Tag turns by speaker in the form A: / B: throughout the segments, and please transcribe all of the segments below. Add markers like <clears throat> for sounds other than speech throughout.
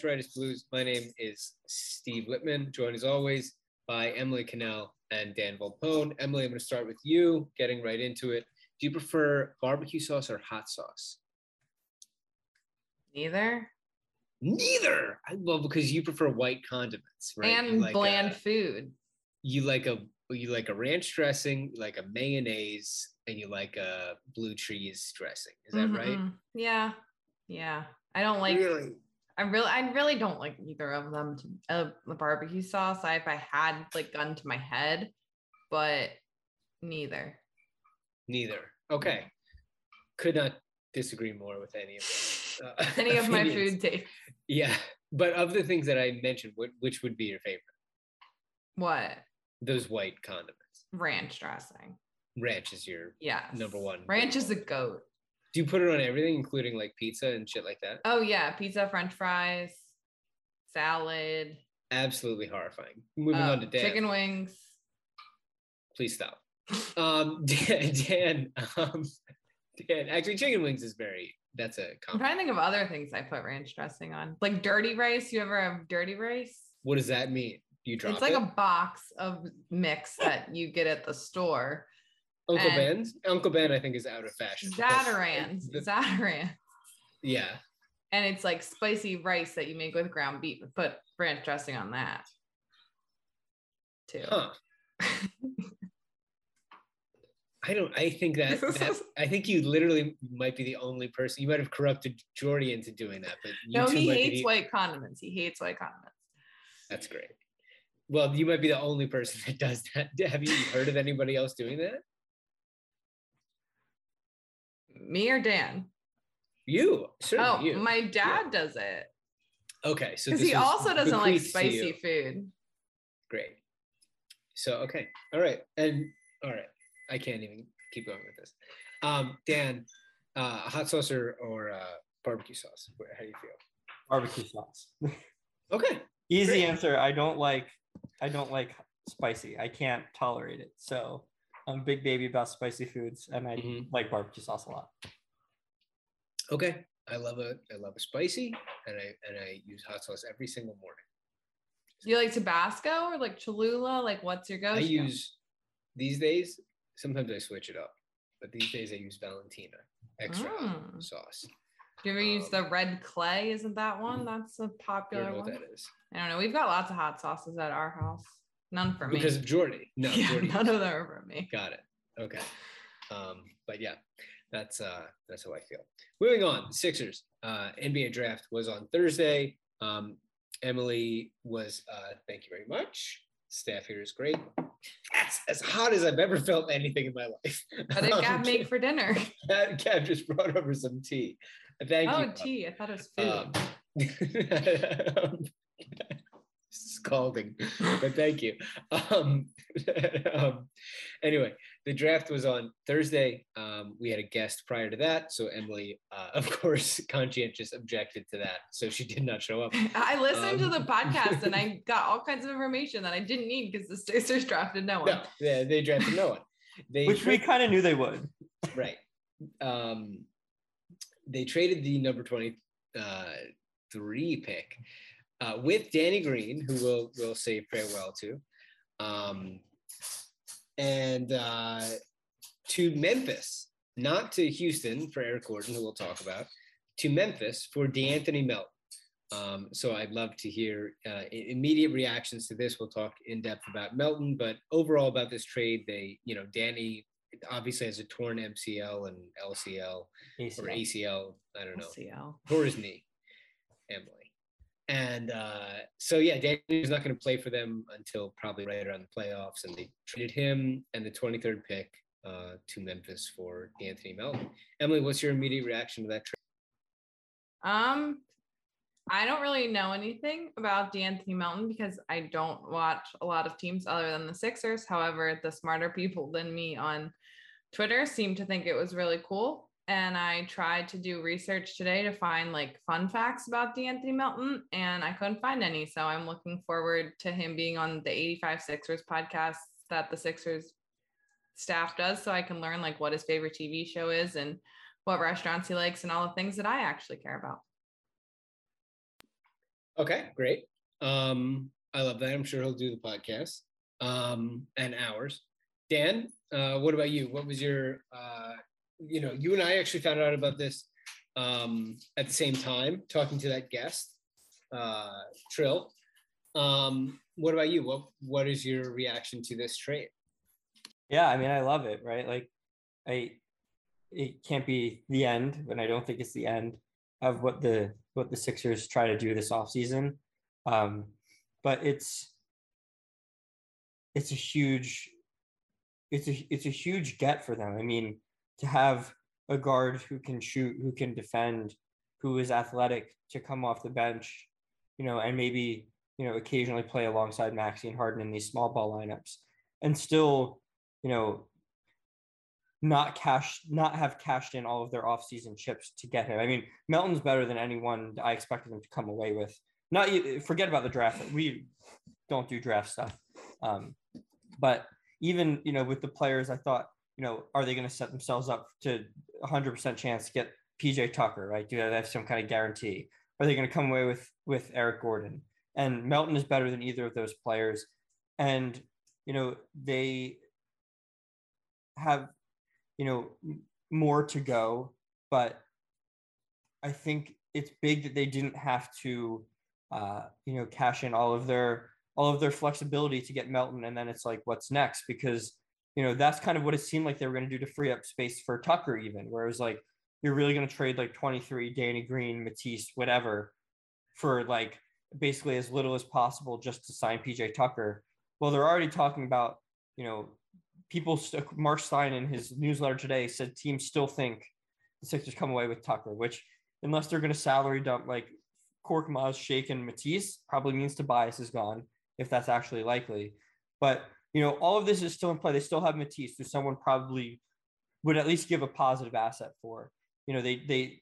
A: To Blues. My name is Steve Whitman, joined as always by Emily Cannell and Dan Volpone. Emily, I'm going to start with you, getting right into it. Do you prefer barbecue sauce or hot sauce?
B: Neither.
A: Neither. I love because you prefer white condiments, right?
B: And
A: like
B: bland
A: a-
B: food.
A: you like a you like a ranch dressing, you like a mayonnaise, and you like a blue cheese dressing. Is that right?
B: Mhm. Yeah. Yeah. I don't like
A: really?
B: I really I really don't like either of them to uh, the barbecue sauce. I if I had like gun to my head, but neither.
A: Neither. Okay. Could not disagree more with any of <laughs> uh, <laughs>
B: Any of my food taste.
A: Yeah, but of the things that I mentioned, what which would be your favorite?
B: What?
A: Those white condiments.
B: Ranch dressing.
A: Ranch is your
B: yeah
A: number one.
B: Ranch is a goat.
A: Do you put it on everything, including like pizza and shit like that?
B: Oh yeah, pizza, french fries, salad,
A: Absolutely horrifying. Moving
B: uh,
A: on to Dan.
B: chicken wings.
A: Please stop. Um, <laughs> Dan, Dan, um, Dan. Actually, chicken wings is very. That's a
B: I'm
A: compliment.
B: trying to think of other things I put ranch dressing on. Like dirty rice. You ever have dirty rice?
A: What does that mean? You drop
B: it's like
A: it?
B: a box of mix that you get at the store.
A: Uncle
B: and-
A: Ben's. Uncle Ben, I think, is out of fashion.
B: Zatarain's.
A: the-
B: Zatarain.
A: Yeah.
B: And it's like spicy rice that you make with ground beef. Put ranch dressing on that. Too.
A: Huh. I don't. I think that, <laughs> that. I think you literally might be the only person. You might have corrupted Jordy into doing that, but
B: no, he hates
A: the-
B: white condiments. He hates white condiments.
A: That's great. Well, you might be the only person <laughs> that does that. Have you heard of anybody else doing that?
B: Me or Dan?
A: You certainly
B: Oh,
A: you.
B: my dad does it.
A: okay, so
B: Because he also doesn't like spicy food.
A: Great. So okay, all right, and all right, I can't even keep going with this. Um, Dan, uh, hot sauce or, or uh, barbecue sauce? How do you feel?
C: barbecue sauce. <laughs>
A: Okay,
C: Easy
A: Great.
C: answer. I don't like I don't like spicy. I can't tolerate it. So I'm a big baby about spicy foods and I
A: Mhm.
C: like barbecue sauce a lot.
A: okay. I love a I love a spicy, and I and I use hot sauce every single morning.
B: Do you like Tabasco or like Cholula? Like, what's your go?
A: I use these days. Sometimes I switch it up, but these days I use Valentina extra
B: Mm.
A: sauce.
B: Do you ever use the
A: um,
B: red clay? Isn't that one? That's a
A: I
B: popular
A: don't know what
B: one.
A: that is
B: I don't know. We've got lots of hot sauces at our house. None for me.
A: because of Jordy. No, <laughs>
B: yeah,
A: Jordy.
B: none of them are for me.
A: Got it. Okay. Um, but yeah, that's uh that's how I feel. Moving on, Sixers. Uh NBA draft was on Thursday. Um Emily was uh thank you very much. Staff here is great. That's as hot as I've ever felt anything in my life.
B: What did Gab
A: Um, <laughs>
B: make for dinner? <laughs>
A: Gab Gab just brought over some tea. Thank
B: oh,
A: you.
B: tea. I thought it was food.
A: Um, scalding, but thank you. Um, <laughs> um, anyway, the draft was on Thursday. Um, we had a guest prior to that, so Emily, uh, <laughs> of course, conscientious objected to that, so she did not show up. <laughs>
B: I listened to the
A: um,
B: podcast and I got all kinds of information that I didn't need because the Sixers drafted no one.
A: No, they, they drafted no one. They
C: Which we kind of knew they would.
A: right. Um, they traded the number 23 pick uh, with Danny Green, who we'll, we'll say farewell to, um, and uh, to Memphis, not to Houston for Eric Gordon, who we'll talk about, to Memphis for De'Anthony Melton. Um, so I'd love to hear uh, immediate reactions to this. We'll talk in depth about Melton, but overall about this trade, they, you know, Danny obviously has a torn MCL and LCL or
C: ACL.
A: ACL. I don't know
B: LCL.
A: tore his knee, Emily. And uh, so, yeah, Danny's not going to play for them until probably right around the playoffs. And they traded him and the 23rd pick uh, to Memphis for Anthony Melton. Emily, what's your immediate reaction to that trade?
B: Um, I don't really know anything about De'Anthony Melton because I don't watch a lot of teams other than the Sixers. However, the smarter people than me on Twitter seem to think it was really cool. And I tried to do research today to find like fun facts about De'Anthony Melton, and I couldn't find any. So I'm looking forward to him being on the 85 Sixers podcast that the Sixers staff does so I can learn like what his favorite TV show is and what restaurants he likes and all the things that I actually care about.
A: Okay, great. Um, I love that. I'm sure he'll do the podcast um, and ours. Dan, uh, what about you? What was your, uh, you know, you and I actually found out about this um, at the same time, talking to that guest, uh, Trill. Um, what about you? What What is your reaction to this trade?
C: Yeah, I mean, I love it, right? Like, I it can't be the end, and I don't think it's the end of what the what the Sixers try to do this offseason. Um, but it's it's a huge it's a it's a huge get for them. I mean, to have a guard who can shoot, who can defend, who is athletic to come off the bench, you know, and maybe you know occasionally play alongside Maxey and Harden in these small ball lineups, and still you know, not cash, not have cashed in all of their offseason chips to get him. I mean, Melton's better than anyone I expected them to come away with. Not forget about the draft. We don't do draft stuff. Um, but even you know, with the players, I thought, you know, are they going to set themselves up to 100% chance to get PJ Tucker? Right? Do they have some kind of guarantee? Are they going to come away with with Eric Gordon? And Melton is better than either of those players. And you know, they have you know more to go but i think it's big that they didn't have to uh you know cash in all of their all of their flexibility to get melton and then it's like what's next because you know that's kind of what it seemed like they were going to do to free up space for tucker even where it was like you're really going to trade like 23 danny green matisse whatever for like basically as little as possible just to sign pj tucker well they're already talking about you know people, st- Mark Stein in his newsletter today said teams still think the Sixers come away with Tucker, which unless they're going to salary dump like Korkmaz, Shake, and Matisse, probably means Tobias is gone if that's actually likely. But you know, all of this is still in play. They still have Matisse, who someone probably would at least give a positive asset for. You know, they they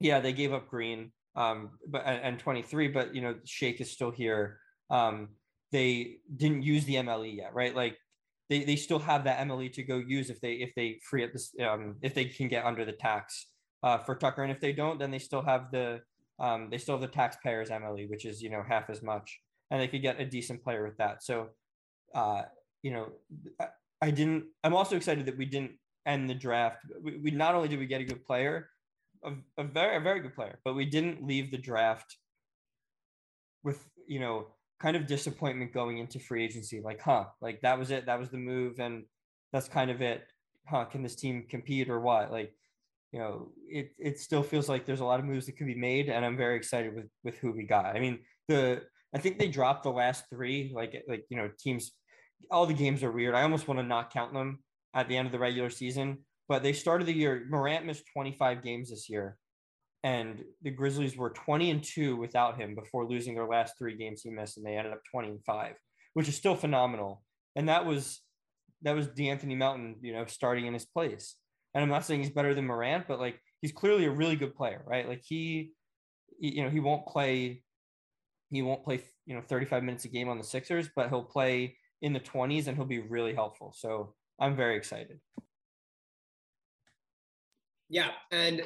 C: yeah, they gave up Green um but and, and 23, but you know, Shake is still here. Um they didn't use the MLE yet, right? Like they, they still have that MLE to go use if they if they free up this um, if they can get under the tax uh, for Tucker and if they don't then they still have the um, they still have the taxpayers MLE which is you know half as much and they could get a decent player with that so uh, you know I, I didn't I'm also excited that we didn't end the draft we, we not only did we get a good player a, a very a very good player but we didn't leave the draft with you know kind of disappointment going into free agency. Like, huh, like that was it. That was the move. And that's kind of it. Huh, can this team compete or what? Like, you know, it, it still feels like there's a lot of moves that could be made. And I'm very excited with, with who we got. I mean, the, I think they dropped the last three, like, like, you know, teams, all the games are weird. I almost want to not count them at the end of the regular season, but they started the year, Morant missed 25 games this year and the Grizzlies were 20 and 2 without him before losing their last three games he missed, and they ended up 20 and 5, which is still phenomenal. And that was that was De'Anthony Melton, you know, starting in his place. And I'm not saying he's better than Morant, but like he's clearly a really good player, right? Like he, you know, he won't play, he won't play, you know, 35 minutes a game on the Sixers, but he'll play in the 20s and he'll be really helpful. So I'm very excited.
A: Yeah, and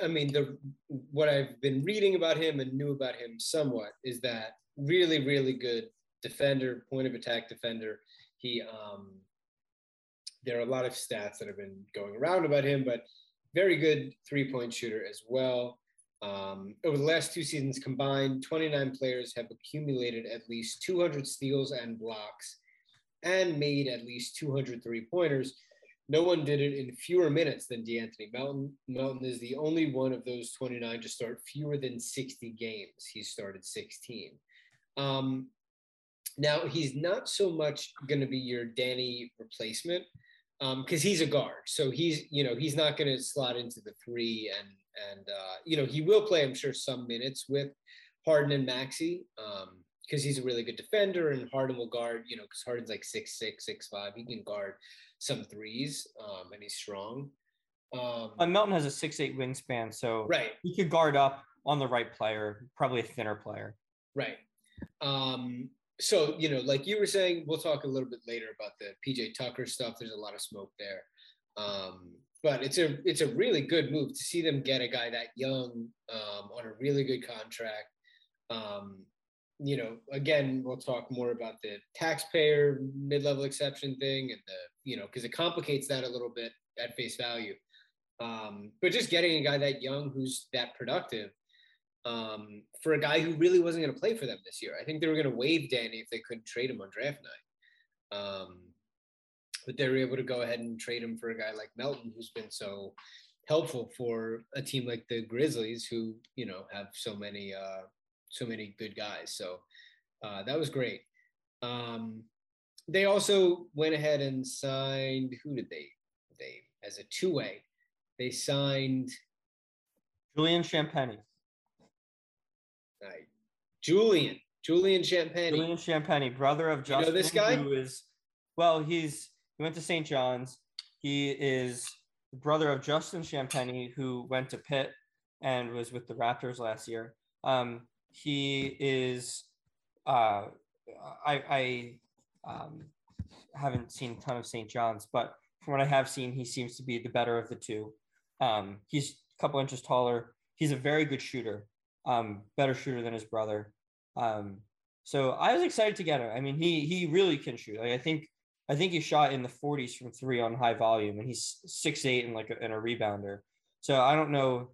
A: I mean, the what I've been reading about him and knew about him somewhat is that really, really good defender, point of attack defender. He, um, there are a lot of stats that have been going around about him, but very good three point shooter as well. Um, over the last two seasons combined, 29 players have accumulated at least 200 steals and blocks and made at least 200 three pointers. No one did it in fewer minutes than De'Anthony Melton. Melton is the only one of those 29 to start fewer than 60 games. He started 16. Um, now, he's not so much going to be your Danny replacement because he's a guard. So he's, you know, he's not going to slot into the three and, and uh, you know, he will play, I'm sure, some minutes with Harden and Maxey because he's a really good defender and Harden will guard, you know, because Harden's like six six, six five. He can guard some threes um, and he's strong. Um,
C: And Melton has a six eight wingspan, so
A: right,
C: he could guard up on the right player, probably a thinner player.
A: right. Um, so you know, like you were saying, we'll talk a little bit later about the PJ Tucker stuff. There's a lot of smoke there. Um, but it's a it's a really good move to see them get a guy that young um, on a really good contract. Um, you know, again, we'll talk more about the taxpayer mid-level exception thing and the, you know, because it complicates that a little bit at face value. Um, but just getting a guy that young who's that productive um, for a guy who really wasn't going to play for them this year. I think they were going to waive Danny if they couldn't trade him on draft night. Um, but they were able to go ahead and trade him for a guy like Melton, who's been so helpful for a team like the Grizzlies, who you know have so many uh, so many good guys. So uh, that was great. Um, they also went ahead and signed. Who did they? They as a two way. They signed
C: Julian Champagnie.
A: uh, Julian Julian Champagne.
C: Julian Champagnie, brother of
A: You know this guy?
C: who is well, he's he went to St. John's. He is the brother of Justin Champagnie, who went to Pitt and was with the Raptors last year. Um, he is uh, I I um, haven't seen a ton of St. John's, but from what I have seen, he seems to be the better of the two. Um, he's a couple inches taller. He's a very good shooter, um, better shooter than his brother. Um, so I was excited to get him. I mean, he he really can shoot. Like I think I think he shot in the 40s from three on high volume, and he's six eight and like a, and a rebounder. So I don't know,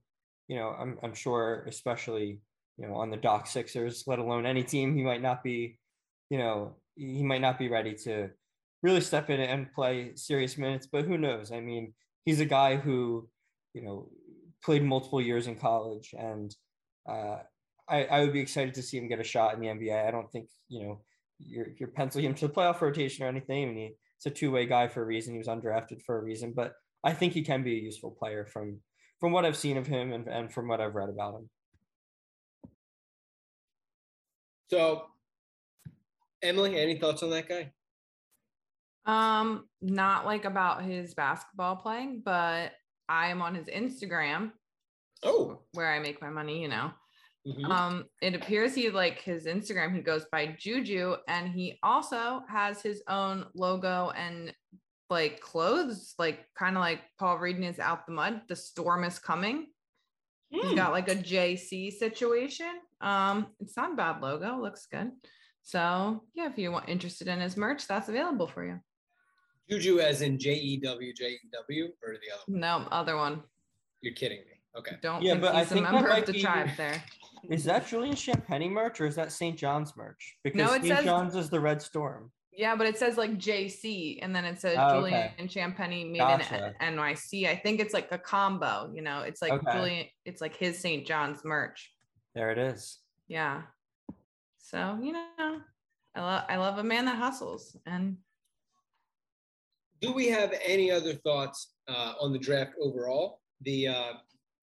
C: you know, I'm I'm sure, especially you know on the Doc Sixers, let alone any team, he might not be, you know, he might not be ready to really step in and play serious minutes. But who knows? I mean, he's a guy who, you know, played multiple years in college, and uh, I, I would be excited to see him get a shot in the NBA. I don't think you know you're you're penciling him to the playoff rotation or anything. I mean, he, it's a two way guy for a reason. He was undrafted for a reason, but I think he can be a useful player from from what I've seen of him and, and from what I've read about him.
A: So, Emily, any thoughts on that guy?
B: Um, not like about his basketball playing, but I am on his Instagram
A: Oh,
B: where I make my money, you know.
A: Mhm.
B: Um, it appears he like his Instagram, he goes by Juju, and he also has his own logo and like clothes, like kind of like Paul Reedon is out the mud. The storm is coming. He's
A: Hmm.
B: got like a JC situation. Um, it's not a bad logo, looks good. So yeah, if you want interested in his merch, that's available for you.
A: Juju as in J E W J E W or the other one?
B: No, other one.
A: You're kidding me. Okay.
B: Don't
C: Yeah,
B: think
C: but I
B: he's a
C: think
B: member of the
C: be-
B: tribe there.
C: Is that Julian Champagne merch or is that St. John's merch? Because
B: No,
C: St.
B: says-
C: John's is the Red Storm.
B: Yeah, but it says like JC and then it says
C: Oh,
B: Julian
C: okay.
B: and Champagne made
C: Gotcha.
B: in NYC. I think it's like a combo, you know, it's like
C: Okay.
B: Julian, it's like his St. John's merch.
C: There it is.
B: Yeah. So, you know, I love I love a man that hustles and
A: Do we have any other thoughts uh, on the draft overall? The uh,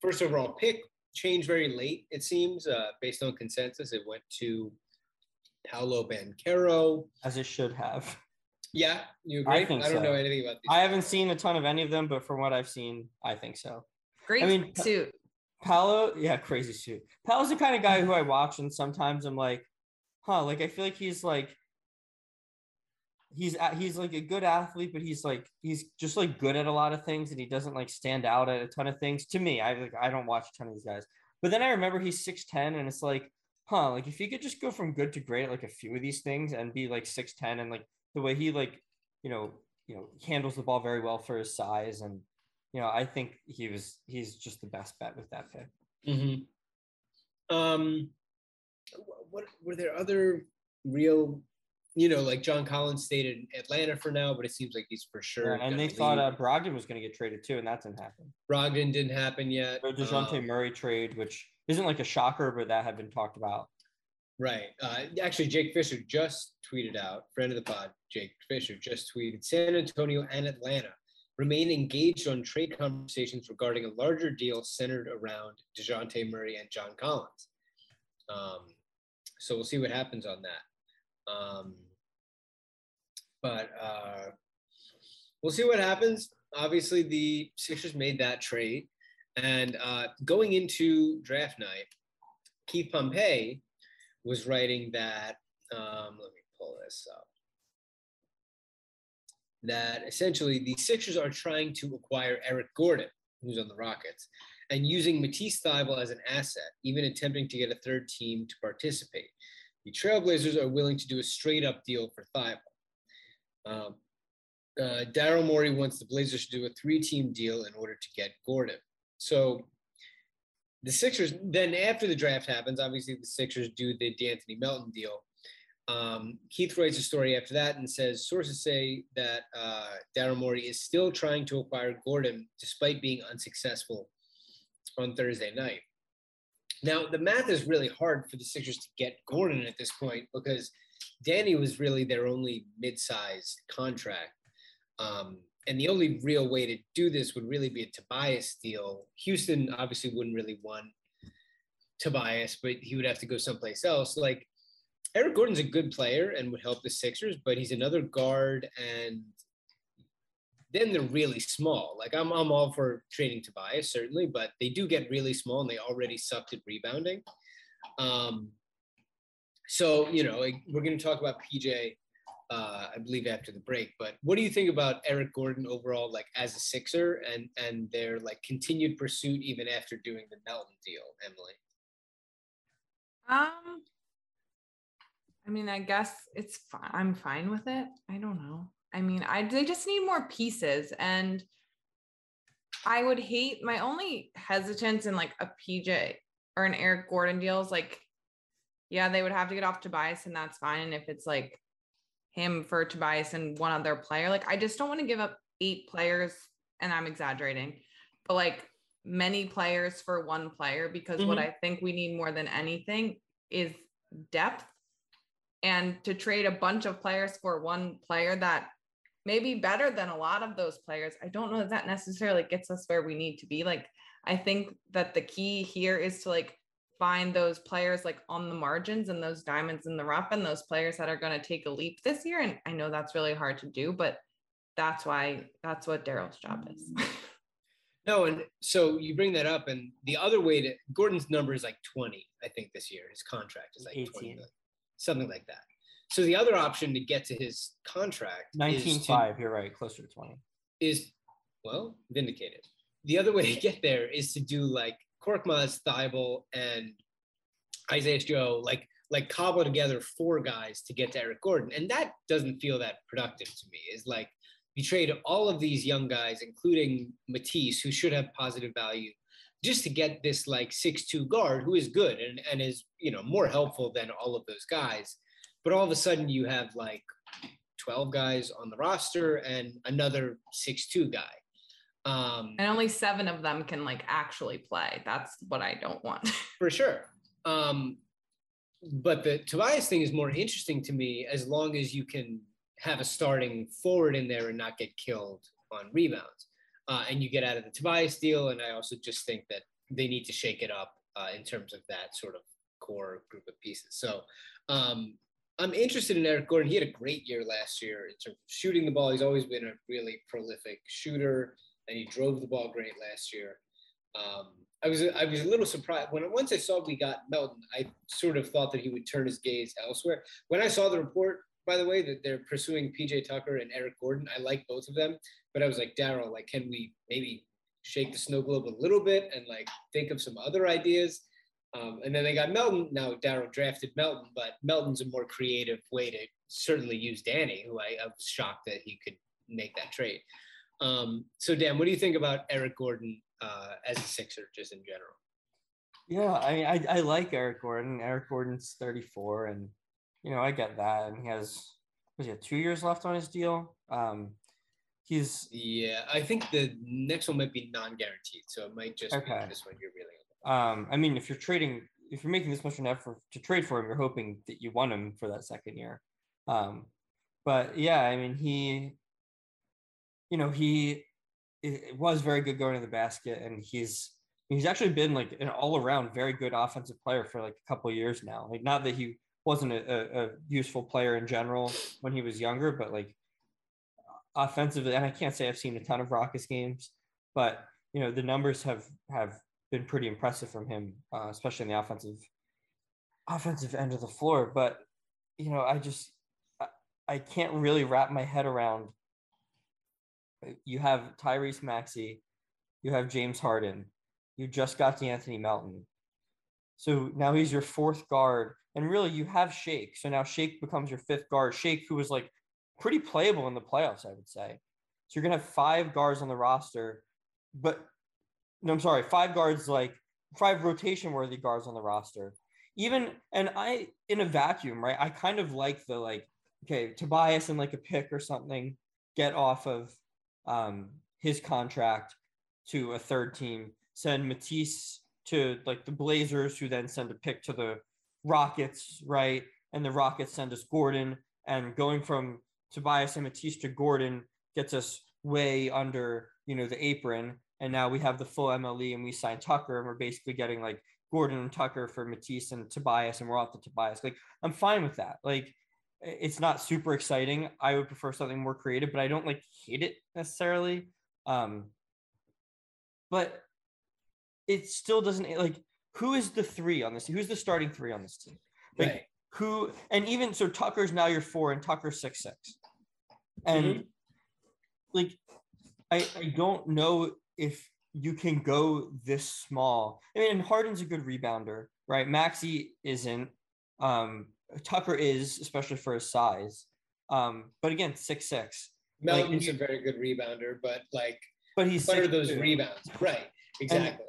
A: first overall pick changed very late, it seems, uh, based on consensus. It went to Paolo Banchero.
C: As it should have.
A: Yeah, you agree?
C: I think I
A: don't know anything about these.
C: I haven't seen a ton of any of them, but from what I've seen, I think so.
B: great I
C: mean,
B: suit.
C: Paolo, yeah, crazy suit. Paolo's the kind of guy who I watch, and sometimes I'm like, huh, like I feel like he's like, he's he's like a good athlete, but he's like he's just like good at a lot of things, and he doesn't like stand out at a ton of things. To me, I like I don't watch a ton of these guys, but then I remember he's six ten, and it's like, huh, like if he could just go from good to great at like a few of these things and be like six ten, and like the way he like, you know, you know, handles the ball very well for his size and. You you know, I think he was he's just the best bet with that pick.
A: Mm-hmm. Um, what were there other real, you know, like John Collins stayed in Atlanta for now, but it seems like he's for sure.
C: and
A: gonna
C: they thought uh. Brogdon was going to get traded too, and that didn't happen.
A: Brogdon didn't happen yet.
C: The Dejounte
A: Um,
C: Murray trade, which isn't like a shocker, but that had been talked about.
A: Right. Uh, actually, Jake Fisher just tweeted out, friend of the pod, Jake Fisher just tweeted San Antonio and Atlanta remain engaged on trade conversations regarding a larger deal centered around DeJounte Murray and John Collins. Um, so we'll see what happens on that. Um, but uh, we'll see what happens. Obviously, the Sixers made that trade. And uh, going into draft night, Keith Pompey was writing that um, let me pull this up that essentially the Sixers are trying to acquire Eric Gordon, who's on the Rockets, and using Matisse Thybulle as an asset, even attempting to get a third team to participate. The Trailblazers are willing to do a straight up deal for Thybulle. Um, uh, Daryl Morey wants the Blazers to do a three team deal in order to get Gordon. So the Sixers, then after the draft happens, obviously the Sixers do the De'Anthony Melton deal. Um, Keith writes a story after that and says sources say that uh, Daryl Morey is still trying to acquire Gordon despite being unsuccessful on Thursday night. Now, the math is really hard for the Sixers to get Gordon at this point because Danny was really their only mid-sized contract. Um, and the only real way to do this would really be a Tobias deal. Houston obviously wouldn't really want Tobias, but he would have to go someplace else. Like Eric Gordon's a good player and would help the Sixers, but he's another guard, and then they're really small. Like I'm, I'm all for trading Tobias certainly, but they do get really small, and they already sucked at rebounding. Um, so you know, we're going to talk about PJ, uh, I believe after the break. But what do you think about Eric Gordon overall, like as a Sixer, and and their like continued pursuit even after doing the Melton deal, Emily?
B: Um, I mean, I guess it's. I'm fine with it. I don't know. I mean, I they just need more pieces, and I would hate my only hesitance in like a PJ or an Eric Gordon deal is like, yeah, they would have to get off Tobias, and that's fine. And if it's like him for Tobias and one other player, like I just don't want to give up eight players, and I'm exaggerating, but like many players for one player because what
A: Mhm.
B: I think we need more than anything is depth and to trade a bunch of players for one player that may be better than a lot of those players. I don't know that that necessarily gets us where we need to be. Like, I think that the key here is to like find those players like on the margins and those diamonds in the rough and those players that are going to take a leap this year. And I know that's really hard to do, but that's why that's what Daryl's job is. <laughs>
A: No, and so you bring that up, and the other way to Gordon's number is like 20, I think, this year. His contract is like
C: 18.
A: million, something like that. So the other option to get to his contract is
C: Nineteen
A: to-
C: five. You're right, closer to twenty.
A: is well vindicated. The other way to get there is to do like Korkmaz, Thybulle, and Isaiah Joe, like like cobble together four guys to get to Eric Gordon, and that doesn't feel that productive to me. Is like you trade all of these young guys, including Matisse, who should have positive value, just to get this like six-two guard who is good and, and is you know more helpful than all of those guys. But all of a sudden you have like 12 guys on the roster and another six-two guy. Um,
B: and only seven of them can like actually play. That's what I don't want. <laughs>
A: for sure. Um, but the Tobias thing is more interesting to me as long as you can have a starting forward in there and not get killed on rebounds. Uh, and you get out of the Tobias deal. And I also just think that they need to shake it up uh, in terms of that sort of core group of pieces. So um, I'm interested in Eric Gordon. He had a great year last year in terms of shooting the ball. He's always been a really prolific shooter, and he drove the ball great last year. Um, I was I was a little surprised when once I saw we got Melton. I sort of thought that he would turn his gaze elsewhere. When I saw the report, by the way, that they're pursuing PJ Tucker and Eric Gordon, I like both of them. But I was like, Daryl, like, can we maybe shake the snow globe a little bit and like think of some other ideas? Um, and then they got Melton. Now Daryl drafted Melton, but Melton's a more creative way to certainly use Danny, who I, I was shocked that he could make that trade. Um, so Dan, what do you think about Eric Gordon uh, as a Sixer, just in general?
C: Yeah, I mean, I, I like Eric Gordon. Eric Gordon's 34, and you know, I get that. And he has was he have two years left on his deal? Um, he's
A: Yeah, I think the next one might be non-guaranteed, so it might just
C: Okay.
A: be this one you're really.
C: um, I mean, if you're trading, if you're making this much of an effort to trade for him, you're hoping that you want him for that second year. Um, but yeah, I mean, he, you know, he it was very good going to the basket, and he's he's actually been like an all around very good offensive player for like a couple years now. Like, not that he wasn't a, a, a useful player in general when he was younger, but like offensively, and I can't say I've seen a ton of Rockets games, but you know the numbers have have been pretty impressive from him, uh, especially in the offensive offensive end of the floor. But you know, I just I, I can't really wrap my head around. You have Tyrese Maxey, you have James Harden, you just got De'Anthony Melton. So now he's your fourth guard, and really you have Shake. So now Shake becomes your fifth guard. Shake, who was like pretty playable in the playoffs, I would say. So you're gonna have five guards on the roster, but no, I'm sorry, five guards like five rotation worthy guards on the roster. Even and I in a vacuum, right? I kind of like the like, okay, Tobias and like a pick or something, get off of um his contract to a third team, send Matisse to like the Blazers, who then send a pick to the Rockets, right? And the Rockets send us Gordon, and going from Tobias and Matisse to Gordon gets us way under, you know, the apron. And now we have the full MLE and we sign Tucker and we're basically getting like Gordon and Tucker for Matisse and Tobias and we're off to Tobias. Like I'm fine with that. Like it's not super exciting. I would prefer something more creative, but I don't like hate it necessarily. Um but it still doesn't like who is the three on this? Who's the starting three on this team? Like
A: Right.
C: who and even so Tucker's now your four and Tucker's six six. And like I I don't know if you can go this small. I mean, and Harden's a good rebounder, right? Maxey isn't. Um, Tucker is, especially for his size. Um, but again, six six. Like,
A: Melton's a very good rebounder, but like,
C: But he's
A: what are those
C: 6'2".
A: rebounds? Right. Exactly.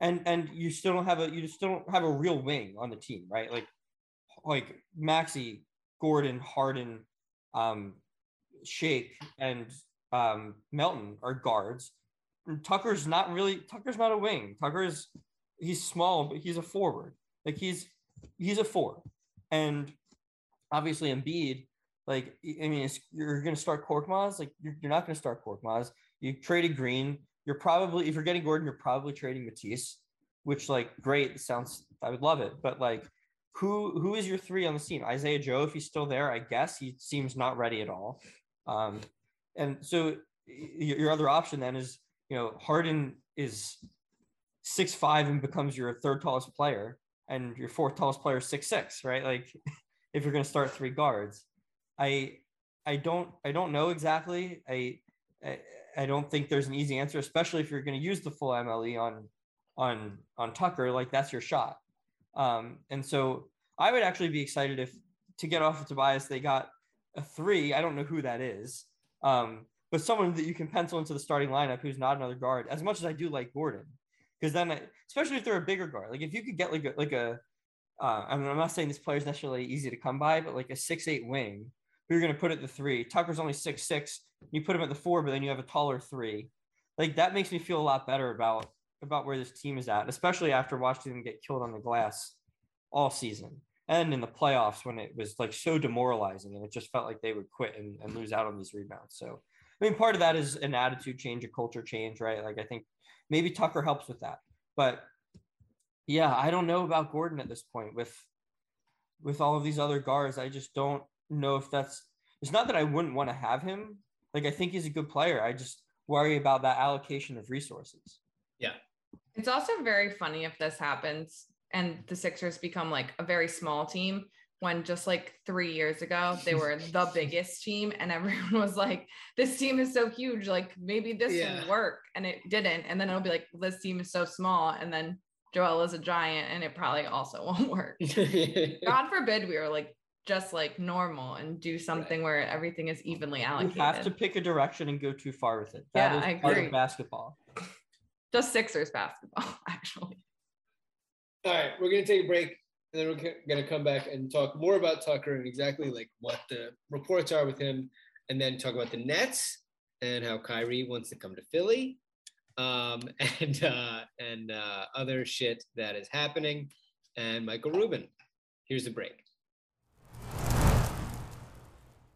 C: and and you still don't have a you still don't have a real wing on the team, right? Like like Maxey, Gordon, Harden, um, Shake, and um, Melton are guards. And Tucker's not really Tucker's not a wing. Tucker's he's small, but he's a forward. Like he's he's a four, and obviously Embiid. Like I mean, you're going to start Korkmaz. Like you're, you're not going to start Korkmaz. You traded Green. You're probably if you're getting Gordon, you're probably trading Matisse, which like great sounds. I would love it, but like who who is your three on the team? Isaiah Joe, if he's still there, I guess he seems not ready at all. Um, and so your other option then is you know Harden is six five and becomes your third tallest player, and your fourth tallest player is six six, right? Like <laughs> if you're going to start three guards, I I don't I don't know exactly. I I, I don't think there's an easy answer, especially if you're going to use the full MLE on on on Tucker. Like that's your shot. Um, and so I would actually be excited if to get off of Tobias they got a three. I don't know who that is, um, but someone that you can pencil into the starting lineup who's not another guard. As much as I do like Gordon, because then I, especially if they're a bigger guard, like if you could get like a like a uh, I mean, I'm not saying this player is necessarily easy to come by, but like a six eight wing, who you're going to put at the three. Tucker's only six six. You put him at the four, but then you have a taller three. Like that makes me feel a lot better about about where this team is at, especially after watching them get killed on the glass all season and in the playoffs when it was like so demoralizing and it just felt like they would quit and, and lose out on these rebounds. So, I mean, part of that is an attitude change, a culture change, right? Like I think maybe Tucker helps with that, but yeah, I don't know about Gordon at this point with with all of these other guards. I just don't know if that's. It's not that I wouldn't want to have him. Like I think he's a good player. I just worry about that allocation of resources. Yeah.
B: It's also very funny if this happens and the Sixers become like a very small team when just like three years ago they were the <laughs> biggest team and everyone was like, this team is so huge, like maybe this
A: Yeah.
B: will work. And it didn't. And then it'll be like, this team is so small. And then Joel is a giant and it probably also <laughs> won't work. <laughs> God forbid we were like just like normal and do something where everything is evenly allocated You
C: have to pick a direction and go too far with it. That
B: Yeah,
C: is
B: I
C: part
B: agree.
C: of basketball.
B: just Sixers basketball, actually.
A: All right, we're gonna take a break, and then we're gonna come back and talk more about Tucker and exactly like what the reports are with him, and then talk about the Nets and how Kyrie wants to come to Philly, um, <laughs> and uh, and uh, other shit that is happening, and Michael Rubin. Here's the break.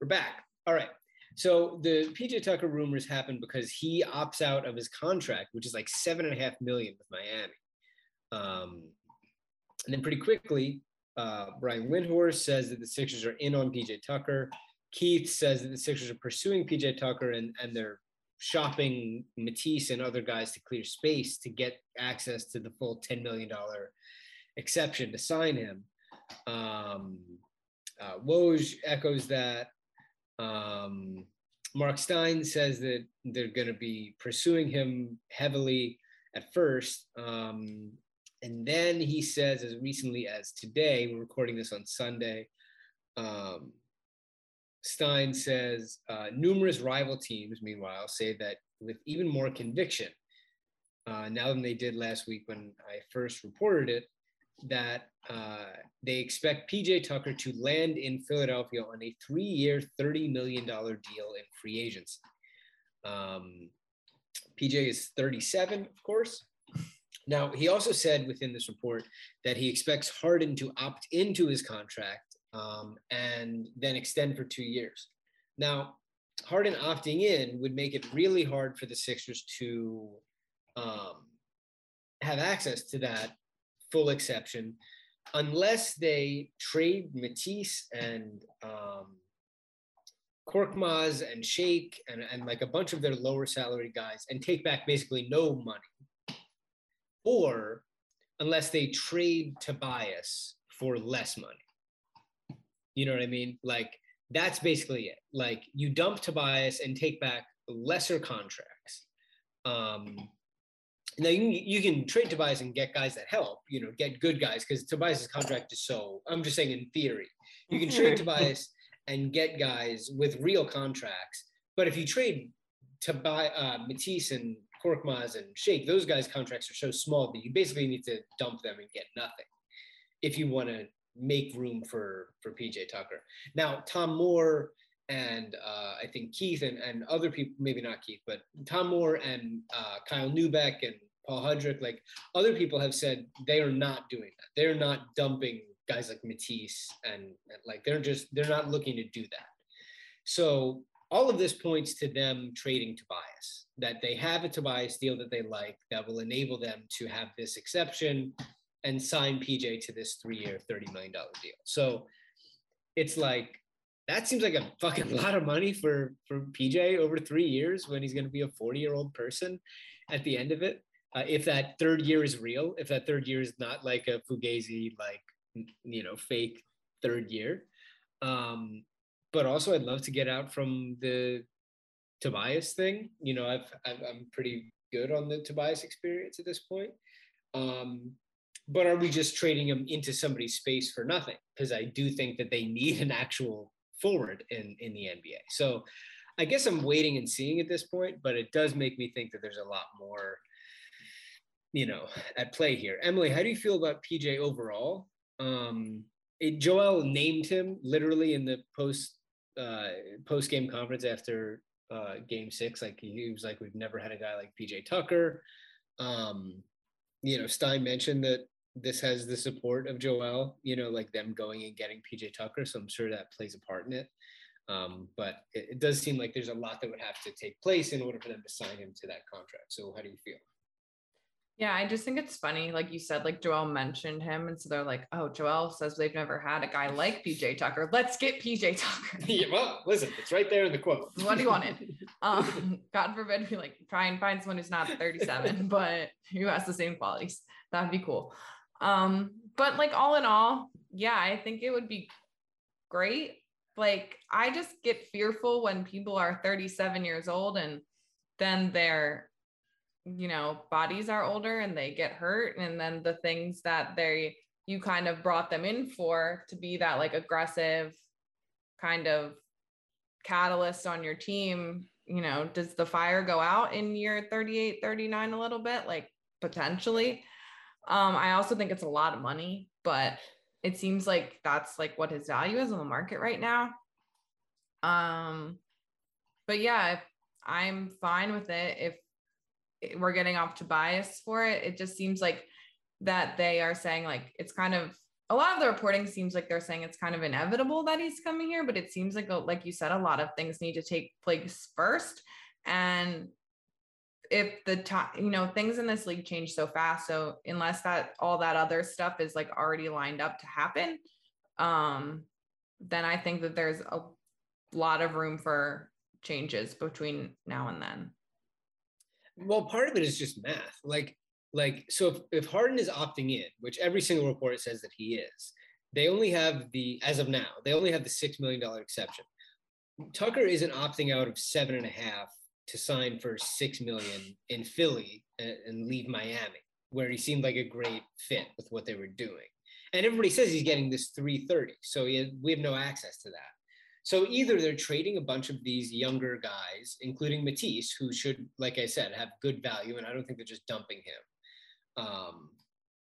A: We're back. All right. So the PJ Tucker rumors happened because he opts out of his contract, which is like seven and a half million with Miami. Um, and then pretty quickly, uh, Brian Windhorst says that the Sixers are in on PJ Tucker. Keith says that the Sixers are pursuing PJ Tucker and, and they're shopping Matisse and other guys to clear space to get access to the full $10 million exception to sign him. Um, uh, Woj echoes that. Um, Mark Stein says that they're going to be pursuing him heavily at first. Um, and then he says, as recently as today, we're recording this on Sunday. Um, Stein says uh, numerous rival teams, meanwhile, say that with even more conviction uh, now than they did last week when I first reported it, that uh, they expect PJ Tucker to land in Philadelphia on a three-year, $30 million deal in free agency. Um, PJ is 37, of course. Now, he also said within this report that he expects Harden to opt into his contract um, and then extend for two years. Now, Harden opting in would make it really hard for the Sixers to um, have access to that full exception unless they trade Matisse and um, Korkmaz and Shake and, and like a bunch of their lower salary guys and take back basically no money. Or unless they trade Tobias for less money. You know what I mean? Like that's basically it. Like you dump Tobias and take back lesser contracts. Um, now you can, you can trade Tobias and get guys that help, you know, get good guys because Tobias's contract is so. I'm just saying in theory, you can trade <laughs> Tobias and get guys with real contracts. But if you trade to buy uh, Matisse and Korkmaz and Shake, those guys' contracts are so small that you basically need to dump them and get nothing if you want to make room for for PJ Tucker. Now Tom Moore and uh, I think Keith and, and other people, maybe not Keith, but Tom Moore and uh, Kyle Neubeck and Paul Hudrick, like other people have said they are not doing that. They're not dumping guys like Matisse and, like they're just they're not looking to do that. So all of this points to them trading Tobias, that they have a Tobias deal that they like that will enable them to have this exception and sign PJ to this three-year, $30 million deal. So it's like that seems like a fucking <laughs> lot of money for for PJ over three years when he's going to be a 40 year old person at the end of it. Uh, if that third year is real, if that third year is not like a fugazi, like you know, fake third year. Um, but also, I'd love to get out from the Tobias thing. You know, I've, I've I'm pretty good on the Tobias experience at this point. Um, but are we just trading him into somebody's space for nothing? Because I do think that they need an actual forward in in the NBA. So I guess I'm waiting and seeing at this point, but it does make me think that there's a lot more, you know, at play here. Emily, how do you feel about PJ overall? Um, it, Joel named him literally in the post uh, post game conference after uh, Game Six. Like he was like, "We've never had a guy like PJ Tucker." Um, you know, Stein mentioned that this has the support of Joel, you know, like them going and getting PJ Tucker. So I'm sure that plays a part in it. Um, but it, it does seem like there's a lot that would have to take place in order for them to sign him to that contract. So how do you feel?
B: Yeah, I just think it's funny. Like you said, like Joel mentioned him. And so they're like, oh, Joel says they've never had a guy like PJ Tucker. Let's get PJ Tucker. <laughs>
A: yeah, well, listen, it's right there in the quote.
B: what do you wanted? <laughs> Um, God forbid we like try and find someone who's not 37, but who has the same qualities. That'd be cool. Um, but like all in all, yeah, I think it would be great. Like I just get fearful when people are 37 years old and then they're you know bodies are older and they get hurt and then the things that they you kind of brought them in for to be that like aggressive kind of catalyst on your team you know does the fire go out in year 38 39 a little bit? Like potentially. Um i also think it's a lot of money but it seems like that's like what his value is on the market right now. Um but yeah i'm fine with it if we're getting off Tobias for it. It just seems like that they are saying like it's kind of a lot of the reporting seems like they're saying it's kind of inevitable that he's coming here, but it seems like like you said, a lot of things need to take place first. And if the time, you know, things in this league change so fast, so unless that all that other stuff is like already lined up to happen, um, then I think that there's a lot of room for changes between now and then.
A: Well, part of it is just math. Like, like so if, if Harden is opting in, which every single report says that he is, they only have the as of now, they only have the six million dollar exception. Tucker isn't opting out of seven and a half to sign for six million in Philly and, and leave Miami, where he seemed like a great fit with what they were doing. And everybody says he's getting this 330. So he, we have no access to that. So either they're trading a bunch of these younger guys, including Matisse, who should, like I said, have good value, and I don't think they're just dumping him, um,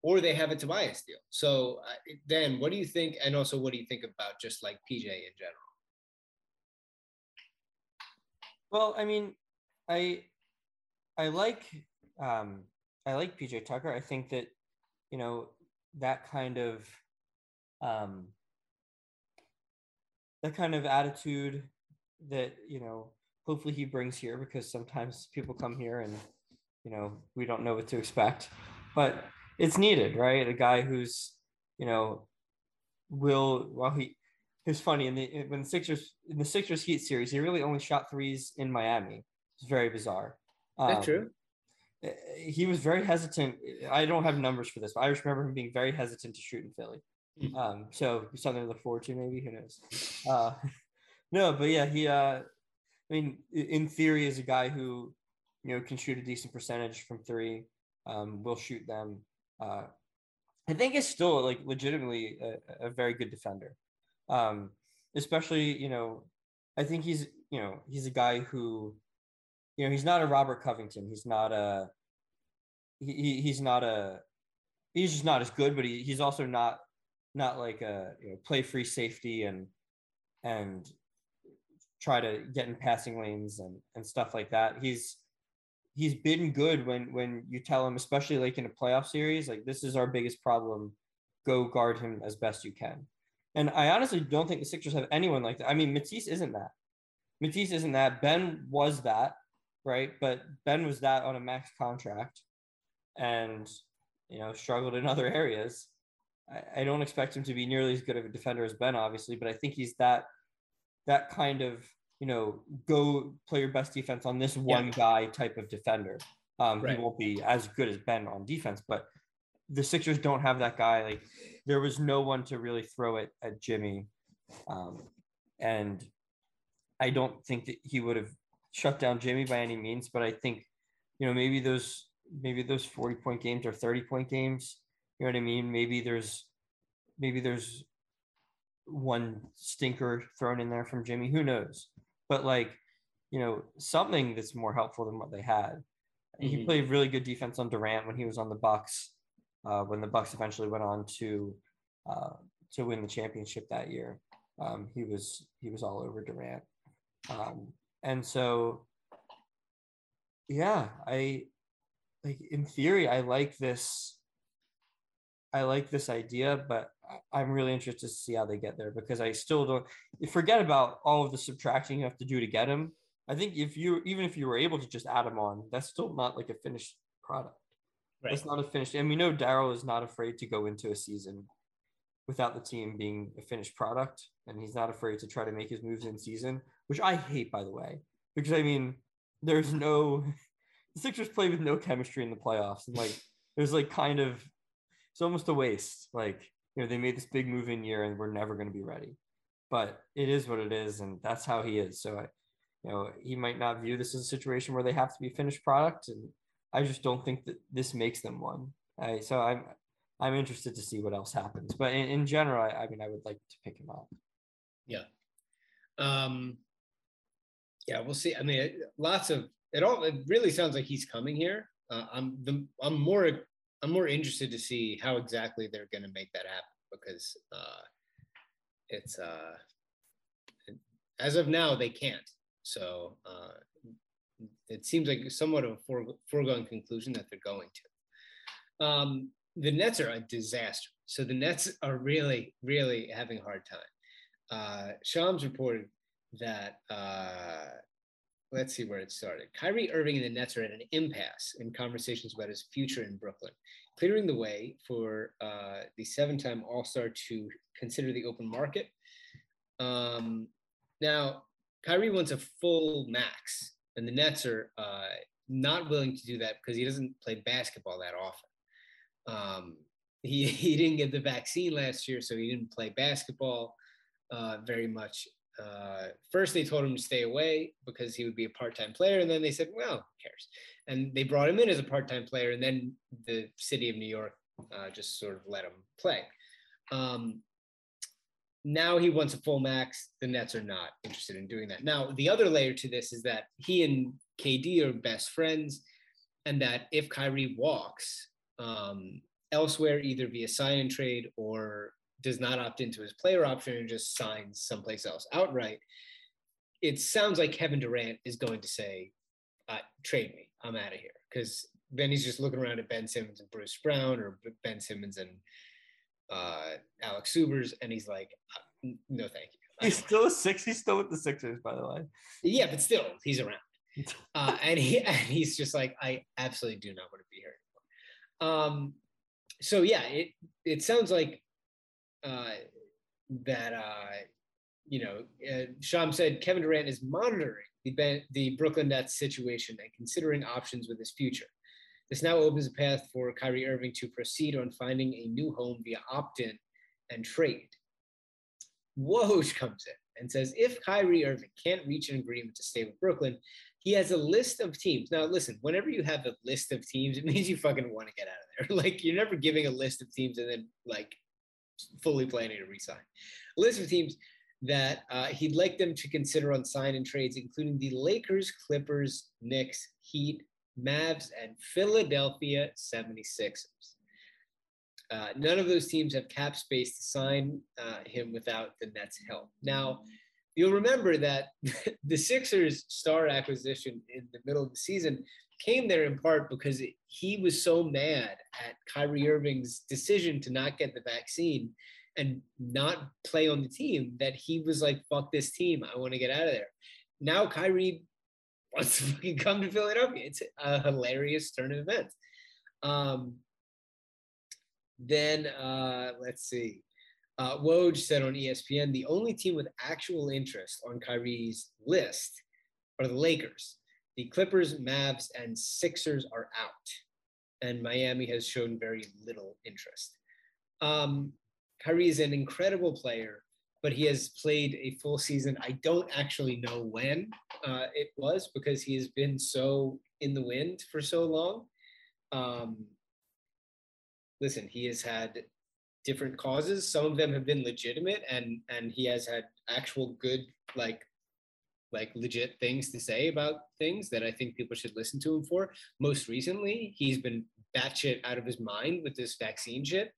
A: or they have a Tobias deal. So uh, then, what do you think? And also, what do you think about just like PJ in general?
C: Well, I mean, I I like um, I like PJ Tucker. I think that you know that kind of um, the kind of attitude that you know hopefully he brings here because sometimes people come here and you know we don't know what to expect. But it's needed right? A guy who's you know will well he it's funny in the when the Sixers in the Sixers Heat series he really only shot threes in Miami. It's very bizarre.
A: That's um, true?
C: eh, he was very hesitant. I don't have numbers for this but I just remember him being very hesitant to shoot in Philly. Um, so something to look forward to, maybe who knows? Uh, <laughs> no, but yeah, he. Uh, I mean, in theory, is a guy who you know can shoot a decent percentage from three. Um, will shoot them. Uh, I think is still like legitimately a, a very good defender. Um, especially you know, I think he's you know he's a guy who, you know, he's not a Robert Covington. He's not a. He, he's not a. He's just not as good, but he, he's also not not like a you know, play free safety and and try to get in passing lanes and and stuff like that. He's he's been good when when you tell him, especially like in a playoff series, like this is our biggest problem. Go guard him as best you can. And I honestly don't think the Sixers have anyone like that. I mean, Matisse isn't that. Matisse isn't that. Ben was that, right? But Ben was that on a max contract, and you know struggled in other <laughs> areas. I, I don't expect him to be nearly as good of a defender as Ben, obviously, but I think he's that that kind of you know go play your best defense on this one yeah. guy type of defender. Um, right. He won't be as good as Ben on defense, but the Sixers don't have that guy. Like there was no one to really throw it at Jimmy, um, and I don't think that he would have shut down Jimmy by any means. But I think you know maybe those maybe those forty point games or thirty point games you know what I mean? Maybe there's maybe there's one stinker thrown in there from Jimmy. Who knows? But like, you know, something that's more helpful than what they had. Mm-hmm. He played really good defense on Durant when he was on the Bucks. Uh, when the Bucks eventually went on to uh, to win the championship that year, um, he was he was all over Durant, um, and so yeah, I like in theory I like this I like this idea, but I'm really interested to see how they get there because I still don't forget about all of the subtracting you have to do to get him. I think if you even if you were able to just add him on, that's still not like a finished product. That's not a finished. And we know Daryl is not afraid to go into a season without the team being a finished product, and he's not afraid to try to make his moves in season, which I hate, by the way, because I mean, there's no <laughs> the Sixers play with no chemistry in the playoffs, and like there's like kind of it's almost a waste. Like you know, they made this big move in year, and we're never going to be ready. But it is what it is, and that's how he is. So I, you know, he might not view this as a situation where they have to be finished product, and I just don't think that this makes them one. I, so I'm I'm interested to see what else happens. But in, in general, I, I mean, I would like to pick him up.
A: Yeah. Um, yeah, we'll see. I mean, lots of it. All it really sounds like he's coming here. Uh, I'm the I'm more I'm more interested to see how exactly they're going to make that happen because uh, it's uh, as of now they can't. So uh, it seems like somewhat of a foregone conclusion that they're going to. Um, the Nets are a disaster. So the Nets <laughs> are really, really having a hard time. Uh, Shams reported that, uh, let's see where it started. Kyrie Irving and the Nets are at an impasse in conversations about his future in Brooklyn, clearing the way for uh, the seven time All Star to consider the open market. Um, now, Kyrie wants a full max, and the Nets are uh, not willing to do that because he doesn't play basketball that often. Um, he, <laughs> he didn't get the vaccine last year, so he didn't play basketball uh, very much. Uh, first, they told him to stay away because he would be a part-time player, and then they said, "Well, who cares?" And they brought him in as a part-time player, and then the city of New York uh, just sort of let him play. Um, now he wants a full max. The Nets are not interested in doing that. Now, the other layer to this is that he and KD are best friends, and that if Kyrie walks um, elsewhere, either via sign and trade or does not opt into his player option and just signs someplace else outright, it sounds like Kevin Durant is going to say, uh, "Trade me. I'm out of here." Because then he's just looking around at Ben Simmons and Bruce Brown, or Ben Simmons and uh, Alex Subers, and he's like, "Uh, "No, thank you."
C: He's still a six. He's still with the Sixers, by the way.
A: yeah, but still, he's around. <laughs> Uh, and he and he's just like, I absolutely do not want to be here anymore. Um, so yeah, it it sounds like uh, that uh, you know, uh, Shams said Kevin Durant is monitoring the Ben- the Brooklyn Nets situation and considering options with his future. This now opens a path for Kyrie Irving to proceed on finding a new home via opt-in and trade. Woj comes in and says if Kyrie Irving can't reach an agreement to stay with Brooklyn, he has a list of teams. Now, listen, whenever you have a list of teams, it means you fucking want to get out of there. <laughs> Like, you're never giving a list of teams and then, like, fully planning to resign. A list of teams that uh, he'd like them to consider on sign and trades, including the Lakers, Clippers, Knicks, Heat, Mavs, and Philadelphia 76ers. Uh, none of those teams have cap space to sign uh, him without the Nets' help. Now, you'll remember that <laughs> the Sixers' star acquisition in the middle of the season came there in part because he was so mad at Kyrie Irving's decision to not get the vaccine and not play on the team that he was like, fuck this team. I want to get out of there. Now Kyrie wants to <laughs> fucking come to Philadelphia. It's a hilarious turn of events. Um, then uh, let's see. Uh, Woj said on ESPN the only team with actual interest on Kyrie's list are the Lakers. The Clippers, Mavs, and Sixers are out, and Miami has shown very little interest. Um, Kyrie is an incredible player, but he has played a full season. I don't actually know when uh, it was because he has been so in the wind for so long. Um, listen, he has had different causes. Some of them have been legitimate, and and he has had actual good like like legit things to say about things that I think people should listen to him for. Most recently, he's been batshit out of his mind with this vaccine shit.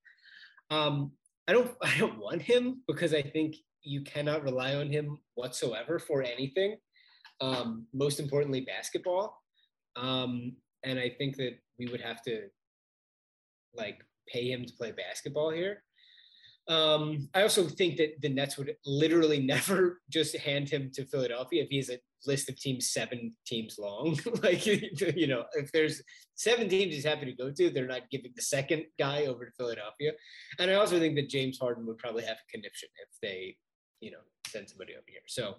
A: Um, I don't <laughs> I don't want him because I think you cannot rely on him whatsoever for anything. Um, most importantly, basketball. Um, and I think that we would have to like pay him to play basketball here. Um, I also think that the Nets would literally <laughs> never just hand him to Philadelphia if he has a list of teams seven teams long. <laughs> like you know, if there's seven teams he's happy to go to, they're not giving the second guy over to Philadelphia. And I also think that James Harden would probably have a conniption if they, you know, send somebody over here. So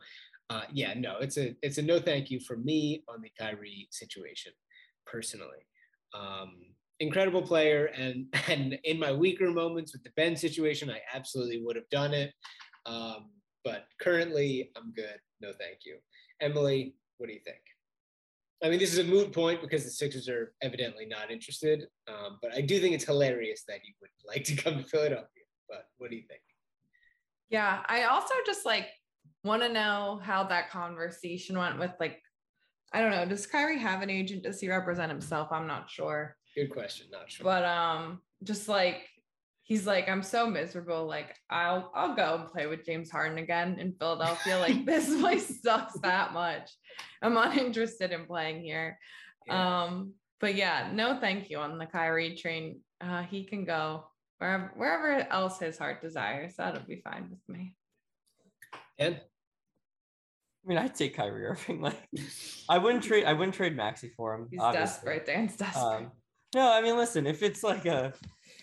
A: uh, yeah, no, it's a it's a no thank you for me on the Kyrie situation personally. Um, incredible player, and <laughs> and in my weaker moments with the Ben situation, I absolutely would have done it. Um, but currently, I'm good. No, thank you. Emily, what do you think? I mean, this is a moot point because the Sixers are evidently not interested. Um, but I do think it's hilarious that he would <laughs> like to come to Philadelphia. But what do you think?
B: Yeah, I also just like want to know how that conversation went with like, I don't know, does Kyrie have an agent? Does he represent himself? I'm not sure.
A: Good question. Not sure.
B: But um, just like he's like, I'm so miserable. Like, I'll I'll go and play with James Harden again in Philadelphia. Like <laughs> this place sucks that much. I'm uninterested in playing here.
A: Yeah.
B: Um, but yeah, no thank you on the Kyrie train. Uh, he can go wherever wherever else his heart desires. That'll be fine with me.
A: and
C: I mean, I'd take Kyrie Irving. Like, I wouldn't trade. I wouldn't trade Maxey for him.
B: He's
C: obviously.
B: desperate. Dan's desperate.
C: Um, no, I mean, listen. If it's like a,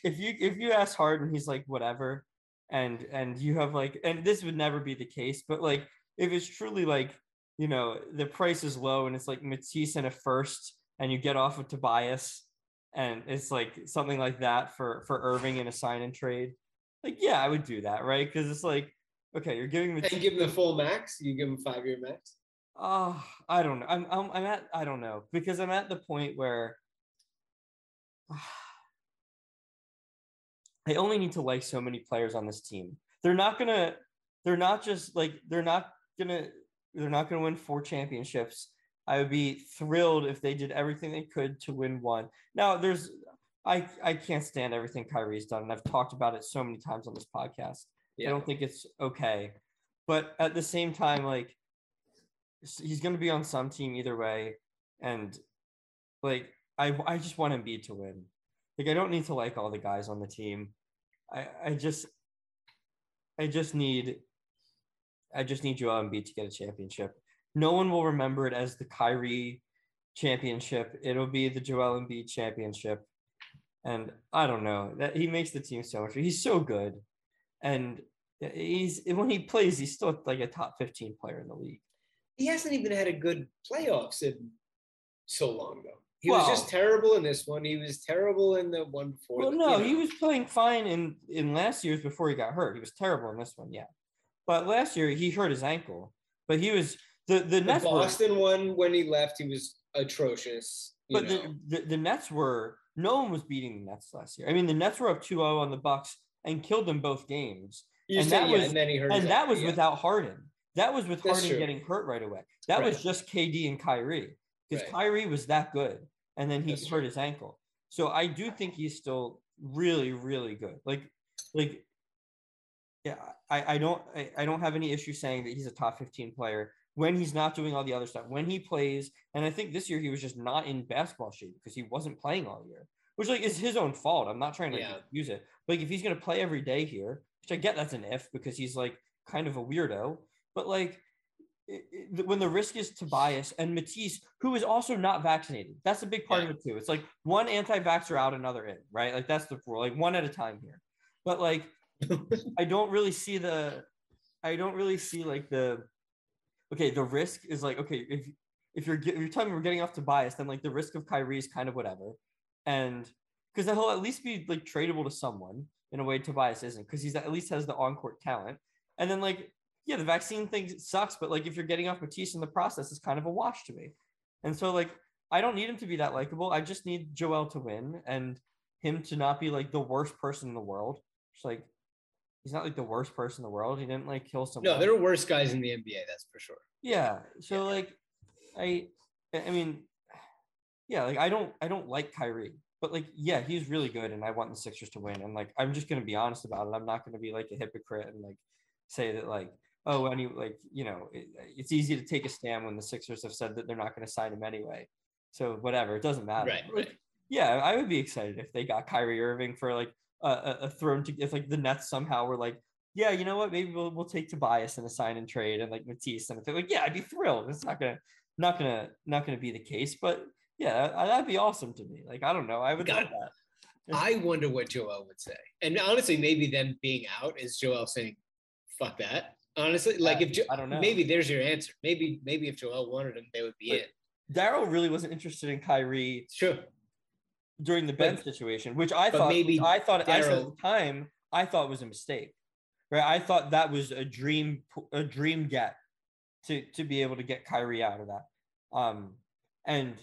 C: if you if you ask Harden, he's like whatever, and and you have like, and this would never be the case, but like if it's truly like, you know, the price is low and it's like Matisse and a first, and you get off of Tobias, and it's like something like that for for Irving in a sign and trade, like yeah, I would do that, right? Because it's like, okay, you're giving
A: and give him the full max. You give him five year max.
C: Oh, I don't know. I'm, I'm I'm at I don't know because I'm at the point where <sighs> I only need to like so many players on this team. They're not gonna. They're not just like they're not gonna. They're not gonna win four championships. I would be thrilled if they did everything they could to win one. Now, there's I I can't stand everything Kyrie's done, and I've talked about it so many times on this podcast. I don't think it's okay. But at the same time, like he's to be on some team either way, and like I I just want Embiid to win. Like I don't need to like all the guys on the team. I I just I just need I just need Joel Embiid to get a championship. No one will remember it as the Kyrie championship. It'll be the Joel Embiid championship. And I don't know that he makes the team so much. He's so good, and he's when he plays, he's still like a top fifteen player in the league.
A: he hasn't even had a good playoffs in so long though. He was just terrible in this one. He was terrible in the one before.
C: Well,
A: that,
C: no,
A: you
C: he was playing fine in in last year's before he got hurt. He was terrible in this one, yeah. But last year he hurt his ankle. But he was the the
A: The
C: Nets were,
A: Boston one when he left, he was atrocious.
C: But
A: know.
C: the, the the Nets were no one was beating the Nets last year. I mean, the Nets were up 2-0 on the Bucks and killed them both games.
A: You
C: and
A: said,
C: that
A: yeah,
C: was-
A: and then he hurt.
C: And that
A: ankle,
C: was
A: yeah.
C: without Harden. That was with
A: That's
C: Harden
A: true.
C: getting hurt right away. That was just KD and Kyrie because
A: Right.
C: Kyrie was that good, and then he
A: That's
C: hurt
A: true.
C: his ankle. So I do think he's still really, really good. Like, like, yeah, I, I don't, I, I don't have any issue saying that he's a top fifteen player when he's not doing all the other stuff. When he plays, and I think this year he was just not in basketball shape because he wasn't playing all year, which like is his own fault. I'm not trying to
A: Yeah.
C: use it. Like if he's gonna play every day here, which I get that's an if because he's like kind of a weirdo, but like when the risk is Tobias and Matisse, who is also not vaccinated. That's a big part of it too. It's like one anti-vaxxer out, another in, right? Like that's the rule, like one at a time here. But like, <laughs> I don't really see the, I don't really see like the, okay, the risk is like okay if if you're if you're telling me we're getting off Tobias, then like the risk of Kyrie is kind of whatever, and because then he'll at least be like tradable to someone in a way Tobias isn't because he's at least has the on-court talent, and then like yeah, the vaccine thing sucks, but like if you're getting off Matisse in the process, it's kind of a wash to me. And so like I don't need him to be that likable. I just need Joel to win and him to not be like the worst person in the world. It's like he's not like the worst person in the world. He didn't like kill someone.
A: No, there are worse guys in the NBA. That's for sure.
C: Yeah. So
A: Yeah.
C: like I I mean yeah, like I don't I don't like Kyrie, but like yeah, he's really good and I want the Sixers to win and like I'm just going to be honest about it. I'm not going to be like a hypocrite and like say that like oh any like you know, it, it's easy to take a stand when the Sixers have said that they're not going to sign him anyway. So whatever, it doesn't matter.
A: Right, right.
C: yeah, I would be excited if they got Kyrie Irving for like a, a, a thrown to if like the Nets somehow were like yeah, you know what? Maybe we'll we'll take Tobias and a sign and trade and like Matisse and if they're like, yeah, I'd be thrilled. It's not gonna not gonna not gonna be the case, but yeah, that- that'd be awesome to me. Like I don't know, I would
A: God,
C: love that.
A: I wonder what Joel would say. And honestly, maybe them being out is Joel saying, "Fuck that." Honestly, like
C: Yeah,
A: if jo-
C: I don't know.
A: maybe there's your answer. Maybe maybe if Joel wanted him, they would be
C: But-
A: in.
C: Daryl really wasn't interested in Kyrie
A: true.
C: during the
A: But-
C: Ben situation, which I thought
A: maybe
C: I thought I said at the time I thought was a mistake. Right. I thought that was a dream a dream get to to be able to get Kyrie out of that. Um and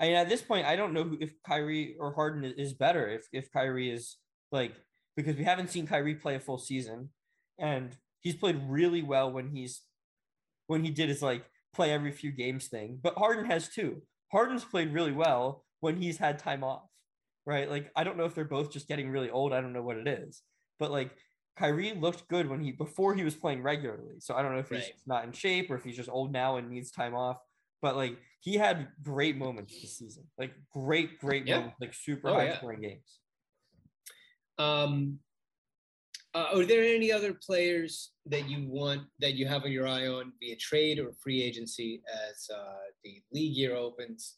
C: I mean at this point I don't know who, if Kyrie or Harden is better if if Kyrie is like because we haven't seen Kyrie play a full season and he's played really well when he's when he did his like play every few games thing. But Harden has too. Harden's played really well when he's had time off, right? Like I don't know if they're both just getting really old. I don't know what it is, but like Kyrie looked good when he before he was playing regularly. So I don't know if he's
A: Right.
C: just not in shape or if he's just old now and needs time off. But like he had great moments this season, like great, great
A: Yeah.
C: moments, like super
A: Oh,
C: high
A: yeah.
C: scoring games.
A: Um, uh, are there any other players that you want that you have your eye on via trade or free agency as uh, the league year opens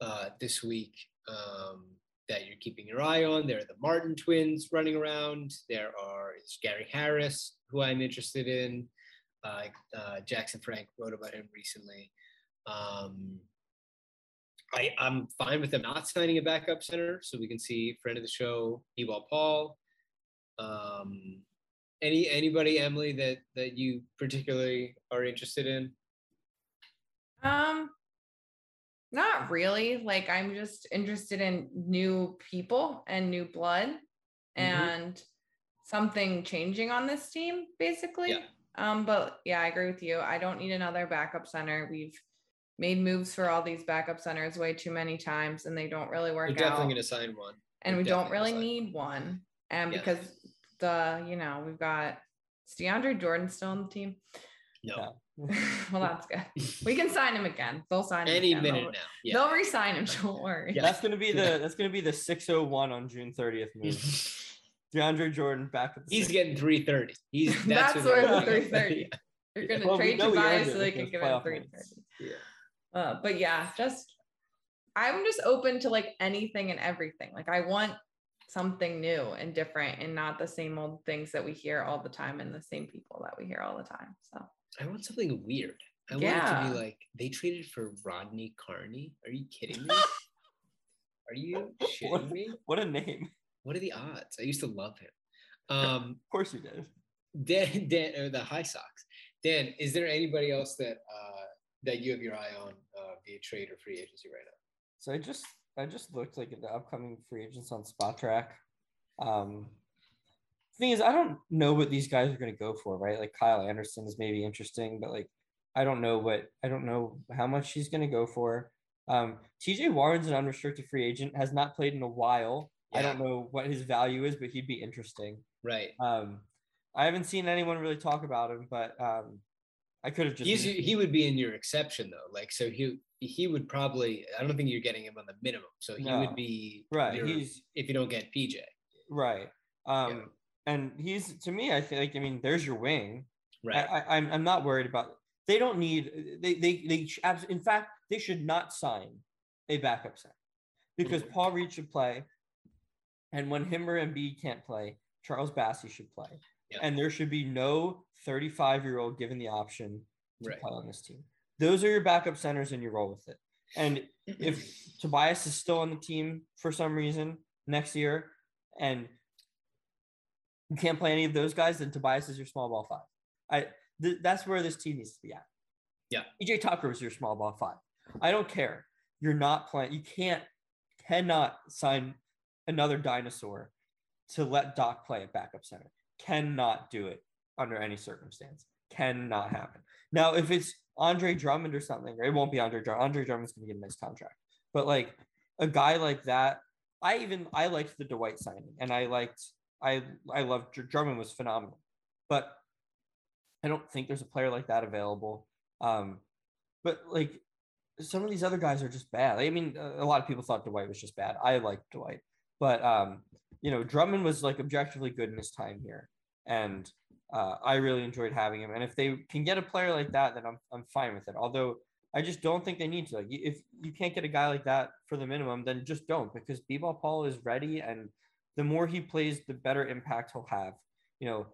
A: uh, this week um, that you're keeping your eye on? There are the Martin twins running around. There are Gary Harris, who I'm interested in. Uh, uh, Jackson Frank wrote about him recently. Um, I, I'm fine with them not signing a backup center, so we can see friend of the show, B-ball Paul. Um, any anybody, Emily, that that you particularly are interested in?
B: Um, not really. Like I'm just interested in new people and new blood and something changing on this team, basically.
A: Yeah.
B: Um, but yeah, I agree with you. I don't need another backup center. We've made moves for all these backup centers way too many times and they don't really work out.
A: We're definitely
B: out.
A: going to sign one.
B: and
A: we're
B: we don't really
A: gonna
B: need one. And
A: Yeah.
B: because the, you know, we've got is DeAndre Jordan still on the team?
A: No, <laughs> <laughs>
B: well, that's good. We can sign him again. They'll sign him
A: any
B: again.
A: minute
B: They'll-
A: now. Yeah.
B: They'll re-sign him. <laughs> Don't worry.
A: Yeah.
C: That's gonna be the that's gonna be the 601 on June 30th move. DeAndre Jordan back at the
A: He's
C: six.
A: getting 330. He's
B: That's,
A: what
B: where the 330. You're gonna
C: Well,
B: trade
C: know he
B: Tobias so they can give him 330.
C: wins.
A: Yeah.
B: Uh, but yeah, just I'm just open to like anything and everything. Like I want something new and different and not the same old things that we hear all the time and the same people that we hear all the time. So
A: I want something weird. I want it to be like they traded for Rodney Carney. Are you kidding me? <laughs> Are you <laughs> shitting
C: What,
A: me?
C: what a name.
A: What are the odds? I used to love him. <laughs> Um,
C: Of course you did.
A: Dan, Dan, or the High Sox. Dan, is there anybody else that uh, that you have your eye on uh, via trade or free agency right now?
C: So I just I just looked like at the upcoming free agents on Spotrac. Um, thing is, I don't know what these guys are going to go for, right? Like Kyle Anderson is maybe interesting, but like I don't know what I don't know how much he's going to go for. Um, TJ Warren's an unrestricted free agent, has not played in a while. I don't know what his value is, but he'd be interesting.
A: Right.
C: Um, I haven't seen anyone really talk about him, but um, I could have just
A: He's, he would be in your exception though. Like so he he would probably I don't think you're getting him on the minimum. So he
C: No.
A: would be
C: right.
A: your-
C: He's
A: if you don't get PJ.
C: right. Um, and he's to me, I think. Like, I mean, there's your wing.
A: Right.
C: I, I, I'm I'm not worried about. They don't need. They they they. In fact, they should not sign a backup center because
A: Mhm.
C: Paul Reed should play, and when him or Embiid can't play, Charles Bassey should play,
A: Yeah.
C: and there should be no 35 year old given the option to
A: Right.
C: play on this team. Those are your backup centers, and you roll with it. And if <clears throat> Tobias is still on the team for some reason next year, and you can't play any of those guys, then Tobias is your small ball five. I th- that's where this team needs to be at.
A: Yeah.
C: PJ Tucker is your small ball five. I don't care. You're not playing. You can't cannot sign another dinosaur to let Doc play at backup center. Cannot do it under any circumstance. Cannot happen. Now, if it's Andre Drummond or something, or it won't be Andre Drummond. Andre Drummond's gonna get a nice contract. But like a guy like that, I even I liked the Dwight signing, and I liked I I loved Drummond was phenomenal, but I don't think there's a player like that available. Um, but like some of these other guys are just bad. I mean, a a lot of people thought Dwight was just bad. I liked Dwight, but um, you know, Drummond was like objectively good in his time here. and uh, I really enjoyed having him. And if they can get a player like that, then I'm I'm fine with it. Although I just don't think they need to. Like, if you can't get a guy like that for the minimum, then just don't because B-ball Paul is ready, and the more he plays, the better impact he'll have. You know,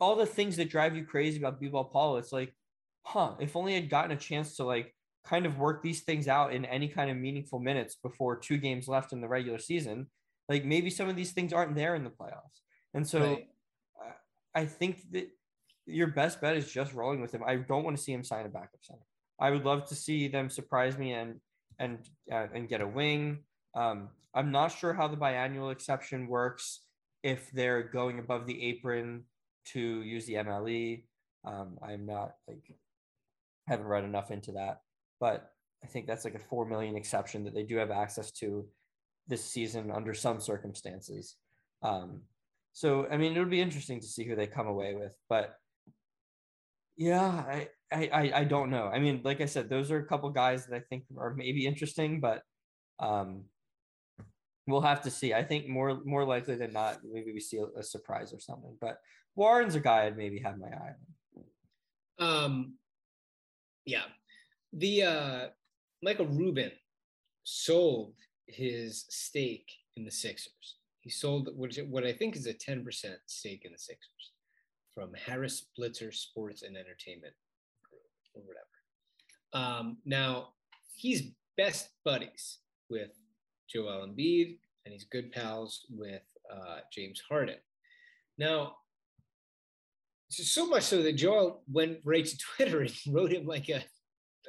C: all- the things that drive you crazy about B-ball Paul, it's like, huh? If only I'd gotten a chance to like kind of work these things out in any kind of meaningful minutes before two games left in the regular season. Like maybe some of these things aren't there in the playoffs, and so.
A: Right.
C: I- think that your best bet is just rolling with him. I don't want to see him sign a backup center. I would love to see them surprise me and and uh, and get a wing. Um, I'm not sure how the biannual exception works if they're going above the apron to use the MLE. Um, I'm not like haven't read enough into that, but I think that's like a four million exception that they do have access to this season under some circumstances. Um, so I mean, it would be interesting to see who they come away with, but yeah, I, I I don't know. I mean, like I said, those are a couple guys that I think are maybe interesting, but um, we'll have to see. I think more more likely than not, maybe we see a, a surprise or something. But Warren's a guy I'd maybe have my eye on.
A: Um, yeah, the uh, Michael Rubin sold his stake in the Sixers. He sold what, I think is a ten percent stake in the Sixers from Harris Blitzer Sports and Entertainment Group or whatever. Um, now he's best buddies with Joel Embiid, and he's good pals with uh, James Harden. Now, so much so that Joel went right to <laughs> Twitter and wrote him like a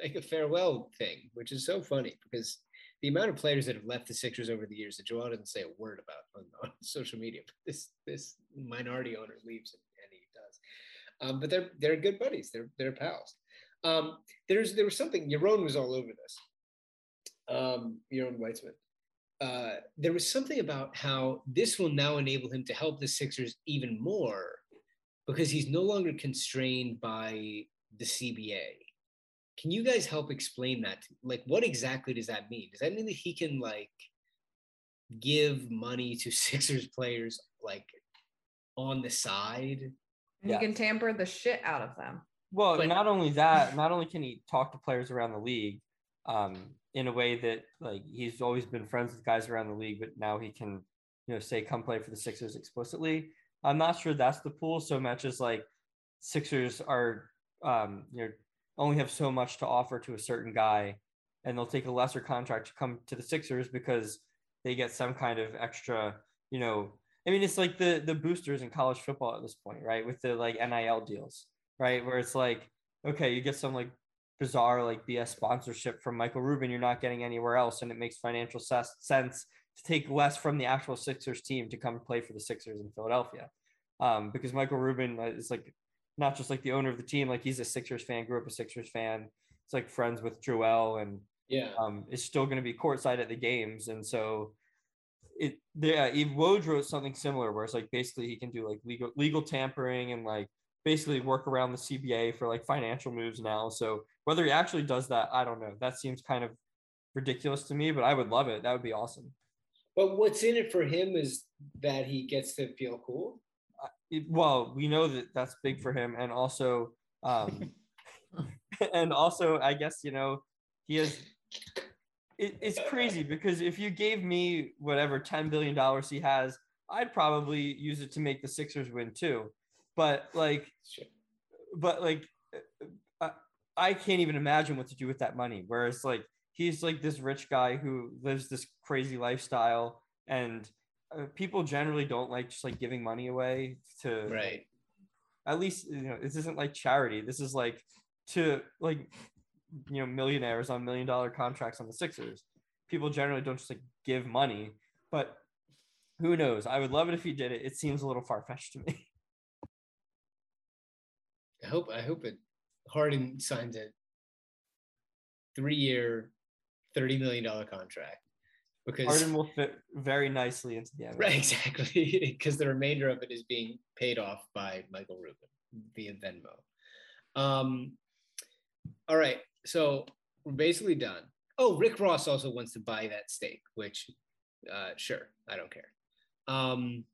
A: like a farewell thing, which is so funny because the amount of players that have left the Sixers over the years that Joel didn't say a word about on, on <laughs> social media. But this this minority owner leaves and, and he does. Um, but they're they're good buddies. They're they're pals. Um, there's there was something Yaron was all over this. Um, Yaron Weitzman. Uh, there was something about how this will now enable him to help the Sixers even more because he's no longer constrained by the CBA. Can you guys help explain that? to- Like, what exactly does that mean? Does that mean that he can like give money to <laughs> Sixers players like on the side?
B: And
C: Yeah.
B: You can tamper the shit out of them.
C: Well,
A: But-
C: not only that, not only can he talk to players around the league um, in a way that like he's always been friends with guys around the league, but now he can, you know, say come play for the Sixers explicitly. I'm not sure that's the pool so much as like Sixers are, um, you know, only have so much to offer to a certain guy, and they'll take a lesser contract to come to the Sixers because they get some kind of extra, you know. I mean, it's like the the boosters in college football at this point, right? With the like NIL deals right? Where it's like, okay, you get some like bizarre like BS sponsorship from Michael Rubin you're not getting anywhere else, and it makes financial ses- sense to take less from the actual Sixers team to come play for the Sixers in Philadelphia, um, because Michael Rubin is like not just like the owner of the team, like he's a Sixers fan, grew up a Sixers fan. It's like friends with Joel and
A: Yeah.
C: um, is still going to be courtside at the games, and so it yeah, Eve Woj wrote something similar where it's like basically he can do like legal legal tampering and like basically work around the CBA for like financial moves now. So whether he actually does that, I don't know. That seems kind of ridiculous to me, but I would love it. That would be awesome.
A: But what's in it for him is that he gets to feel cool.
C: It- well, we know that that's big for him, and also, um, <laughs> and also, I guess you know he has. It, it's crazy because if you gave me whatever ten billion dollars he has, I'd probably use it to make the Sixers win too. But like,
A: Sure.
C: but like, uh, I can't even imagine what to do with that money. Whereas like he's like this rich guy who lives this crazy lifestyle, and uh, people generally don't like just like giving money away to
A: Right.
C: at least you know this isn't like charity. This is like to like you know millionaires on million dollar contracts on the sixers. People generally don't just like give money but who knows? I would love it if he did it. It seems a little far-fetched to me. <laughs>
A: I hope I hope it Harden signs a three year, thirty million dollar contract. Because
C: Harden will fit very nicely into the <laughs> NBA.
A: right, exactly. <laughs> Because the remainder of it is being paid off by Michael Rubin via Venmo. Um all right. So we're basically done. Oh, Rick Ross also wants to buy that stake, which uh sure, I don't care. Um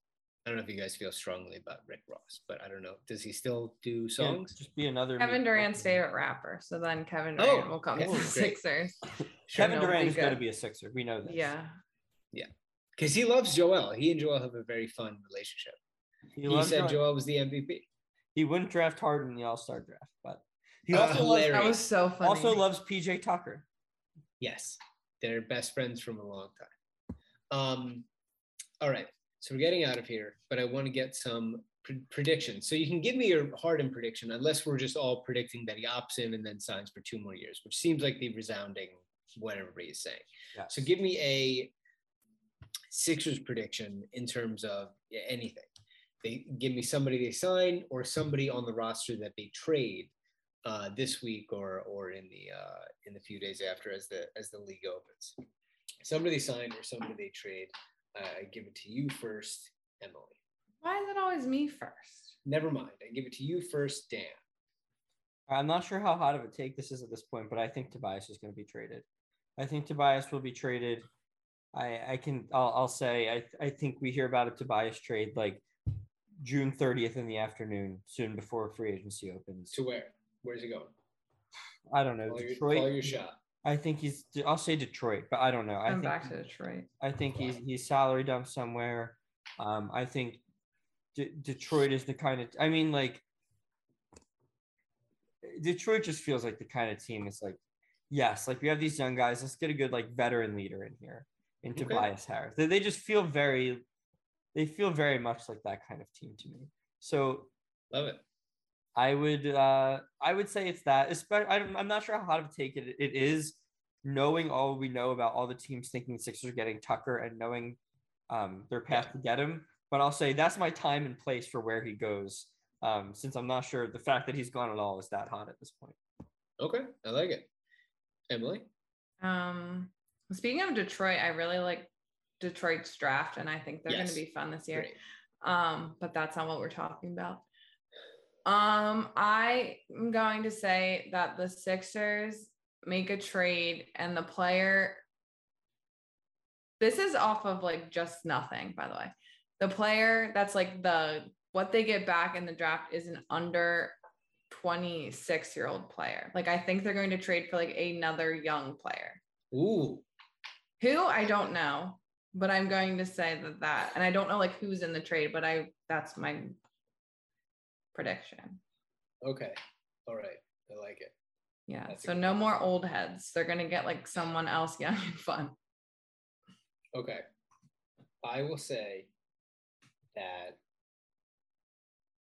A: I don't know if you guys feel strongly about Rick Ross, but I don't know. Does he still do
C: Yeah,
A: songs?
C: just be another
B: Kevin
C: me-
B: Durant's favorite rapper. So then Kevin
A: Oh,
B: Durant will come
A: okay,
B: to the
A: great.
B: Sixers. <laughs>
C: Kevin Durant
B: be
C: is going to be a Sixer. We know this.
B: Yeah. Yeah.
A: Because he loves Joel. He and Joel have a very fun relationship.
C: he,
A: He,
C: loves
A: said
C: Joel.
A: Joel was the MVP.
C: He wouldn't draft Harden in the All Star draft, but he
A: Uh,
C: also loves.
B: That was so funny.
C: also loves PJ Tucker.
A: Yes, they're best friends from a long time. Um, all right, so we're getting out of here, but I want to get some pre- predictions. So you can give me your Harden prediction, unless we're just all predicting that he opts in and then signs for two more years, which seems like the resounding what everybody is saying.
C: Yes.
A: So give me a Sixers prediction in terms of anything. They give me somebody they sign or somebody on the roster that they trade uh, this week or or in the uh, in the few days after as the as the league opens. Somebody they sign or somebody they trade. Uh, I give it to you first, Emily.
B: Why is it always me first?
A: Never mind. I give it to you first, Dan.
C: I'm not sure how hot of a take this is at this point, but I think Tobias is going to be traded. I think Tobias will be traded. I I can I'll, I'll say I I think we hear about a Tobias trade like June 30th in the afternoon, soon before free agency opens.
A: To where? Where's he going?
C: I don't know.
A: Call your,
C: Detroit.
A: call your shot.
C: I think he's. I'll say Detroit, but I don't know. I
B: I'm
C: think
B: back to Detroit.
C: I think he's he's salary dumped somewhere. Um, I think D- Detroit is the kind of. I mean, like Detroit just feels like the kind of team. It's like, yes, like we have these young guys. Let's get a good like veteran leader in here, in
A: Okay.
C: Tobias Harris. They, they just feel very, they feel very much like that kind of team to me. So
A: Love it.
C: I would uh I would say it's that. Especially, I'm, I'm not sure how hot of a take it, it is, knowing all we know about all the teams thinking Sixers are getting Tucker and knowing um their path to get him. But I'll say that's my time and place for where he goes. Um, since I'm not sure the fact that he's gone at all is that hot at this point.
A: Okay, I like it. Emily.
B: Um, speaking of Detroit, I really like Detroit's draft, and I think they're
A: Yes.
B: going to be fun this year.
A: Great.
B: Um, but that's not what we're talking about. Um, I am going to say that the Sixers make a trade and the player this is off of like just nothing, by the way. The player that's like the what they get back in the draft is an under 26 year old player. Like I think they're going to trade for like another young player
A: Ooh,
B: who I don't know, but I'm going to say that that, and I don't know like who's in the trade, but I that's my prediction.
A: okay. All right. I like it.
B: Yeah.
A: That's
B: so no
A: one.
B: more old heads. They're gonna get like someone else <laughs> young and fun.
A: Okay. I will say that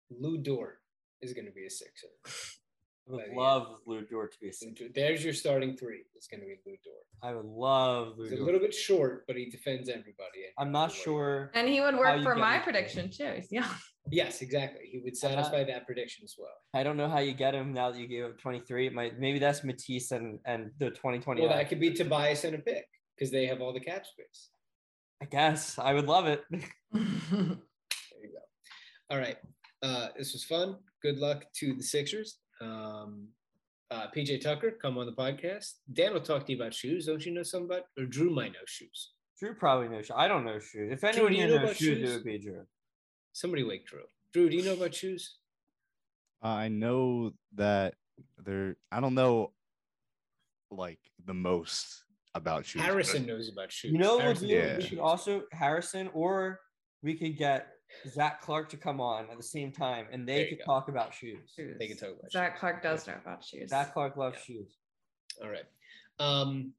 A: Lu Dort is going to be a Sixer. <laughs>
C: I would
A: But, yeah.
C: love Lu Dort to be a
A: Lou
C: Sixer.
A: Dort- There's your starting three. It's going to be Lu Dort.
C: I would love Lou
A: He's a little bit short, but he defends everybody.
C: I'm not sure.
B: And he would work for
C: get
B: my
C: him.
B: prediction too. He's young. <laughs>
A: Yes, exactly. He would satisfy that prediction as well.
C: I don't know how you get him now that you gave up 23. It might maybe that's Matisse and and the 2020.
A: Well, that could be Tobias and a pick because they have all the cap space.
C: I guess I would love it. <laughs>
A: There you go. All right. Uh, this was fun. Good luck to the Sixers. Um, uh, PJ Tucker, come on the podcast. Dan will talk to you about shoes. Don't you know something about? Or Drew might know shoes.
C: Drew probably knows. I don't know shoes. If
A: Drew,
C: anyone
A: do you know
C: knows
A: about
C: shoes,
A: shoes?
C: it would be Drew.
A: Somebody wake Drew. Drew, do you know about shoes?
D: I know that they're. I don't know, like the most about shoes.
A: Harrison knows about shoes.
C: You know what we'll
A: Harrison
D: Yeah.
C: We could also Harrison, or we could get Zach Clark to come on at the same time, and they could
A: go.
C: talk about shoes.
B: Shoes.
A: They could talk about
B: Zach Clark does know about shoes.
C: Zach Clark loves
A: Yeah.
C: shoes.
A: All right. Um,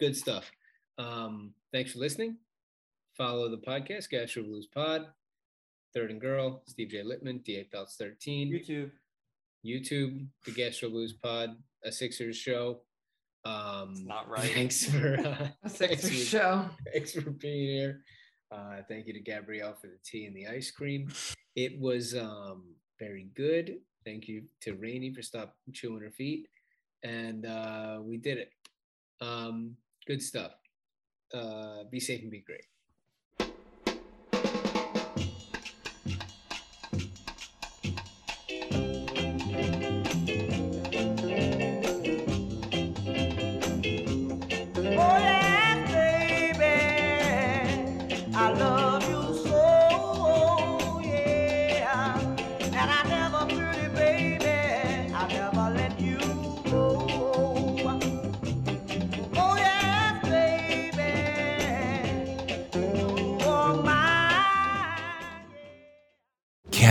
A: good stuff. Um, thanks for listening. Follow the podcast, Gastro Blues Pod, Third and Girl, Steve J. Littman, DA Pelts 13,
C: YouTube.
A: YouTube, the Gastro Blues Pod, a Sixers show. Um,
C: It's not right.
A: Thanks for uh,
B: a
A: thanks for-
B: show.
A: Thanks for being here. Uh, thank you to Gabrielle for the tea and the ice cream. It was um, very good. Thank you to Rainey for stop chewing her feet. And uh, we did it. Um, good stuff. Uh, be safe and be great.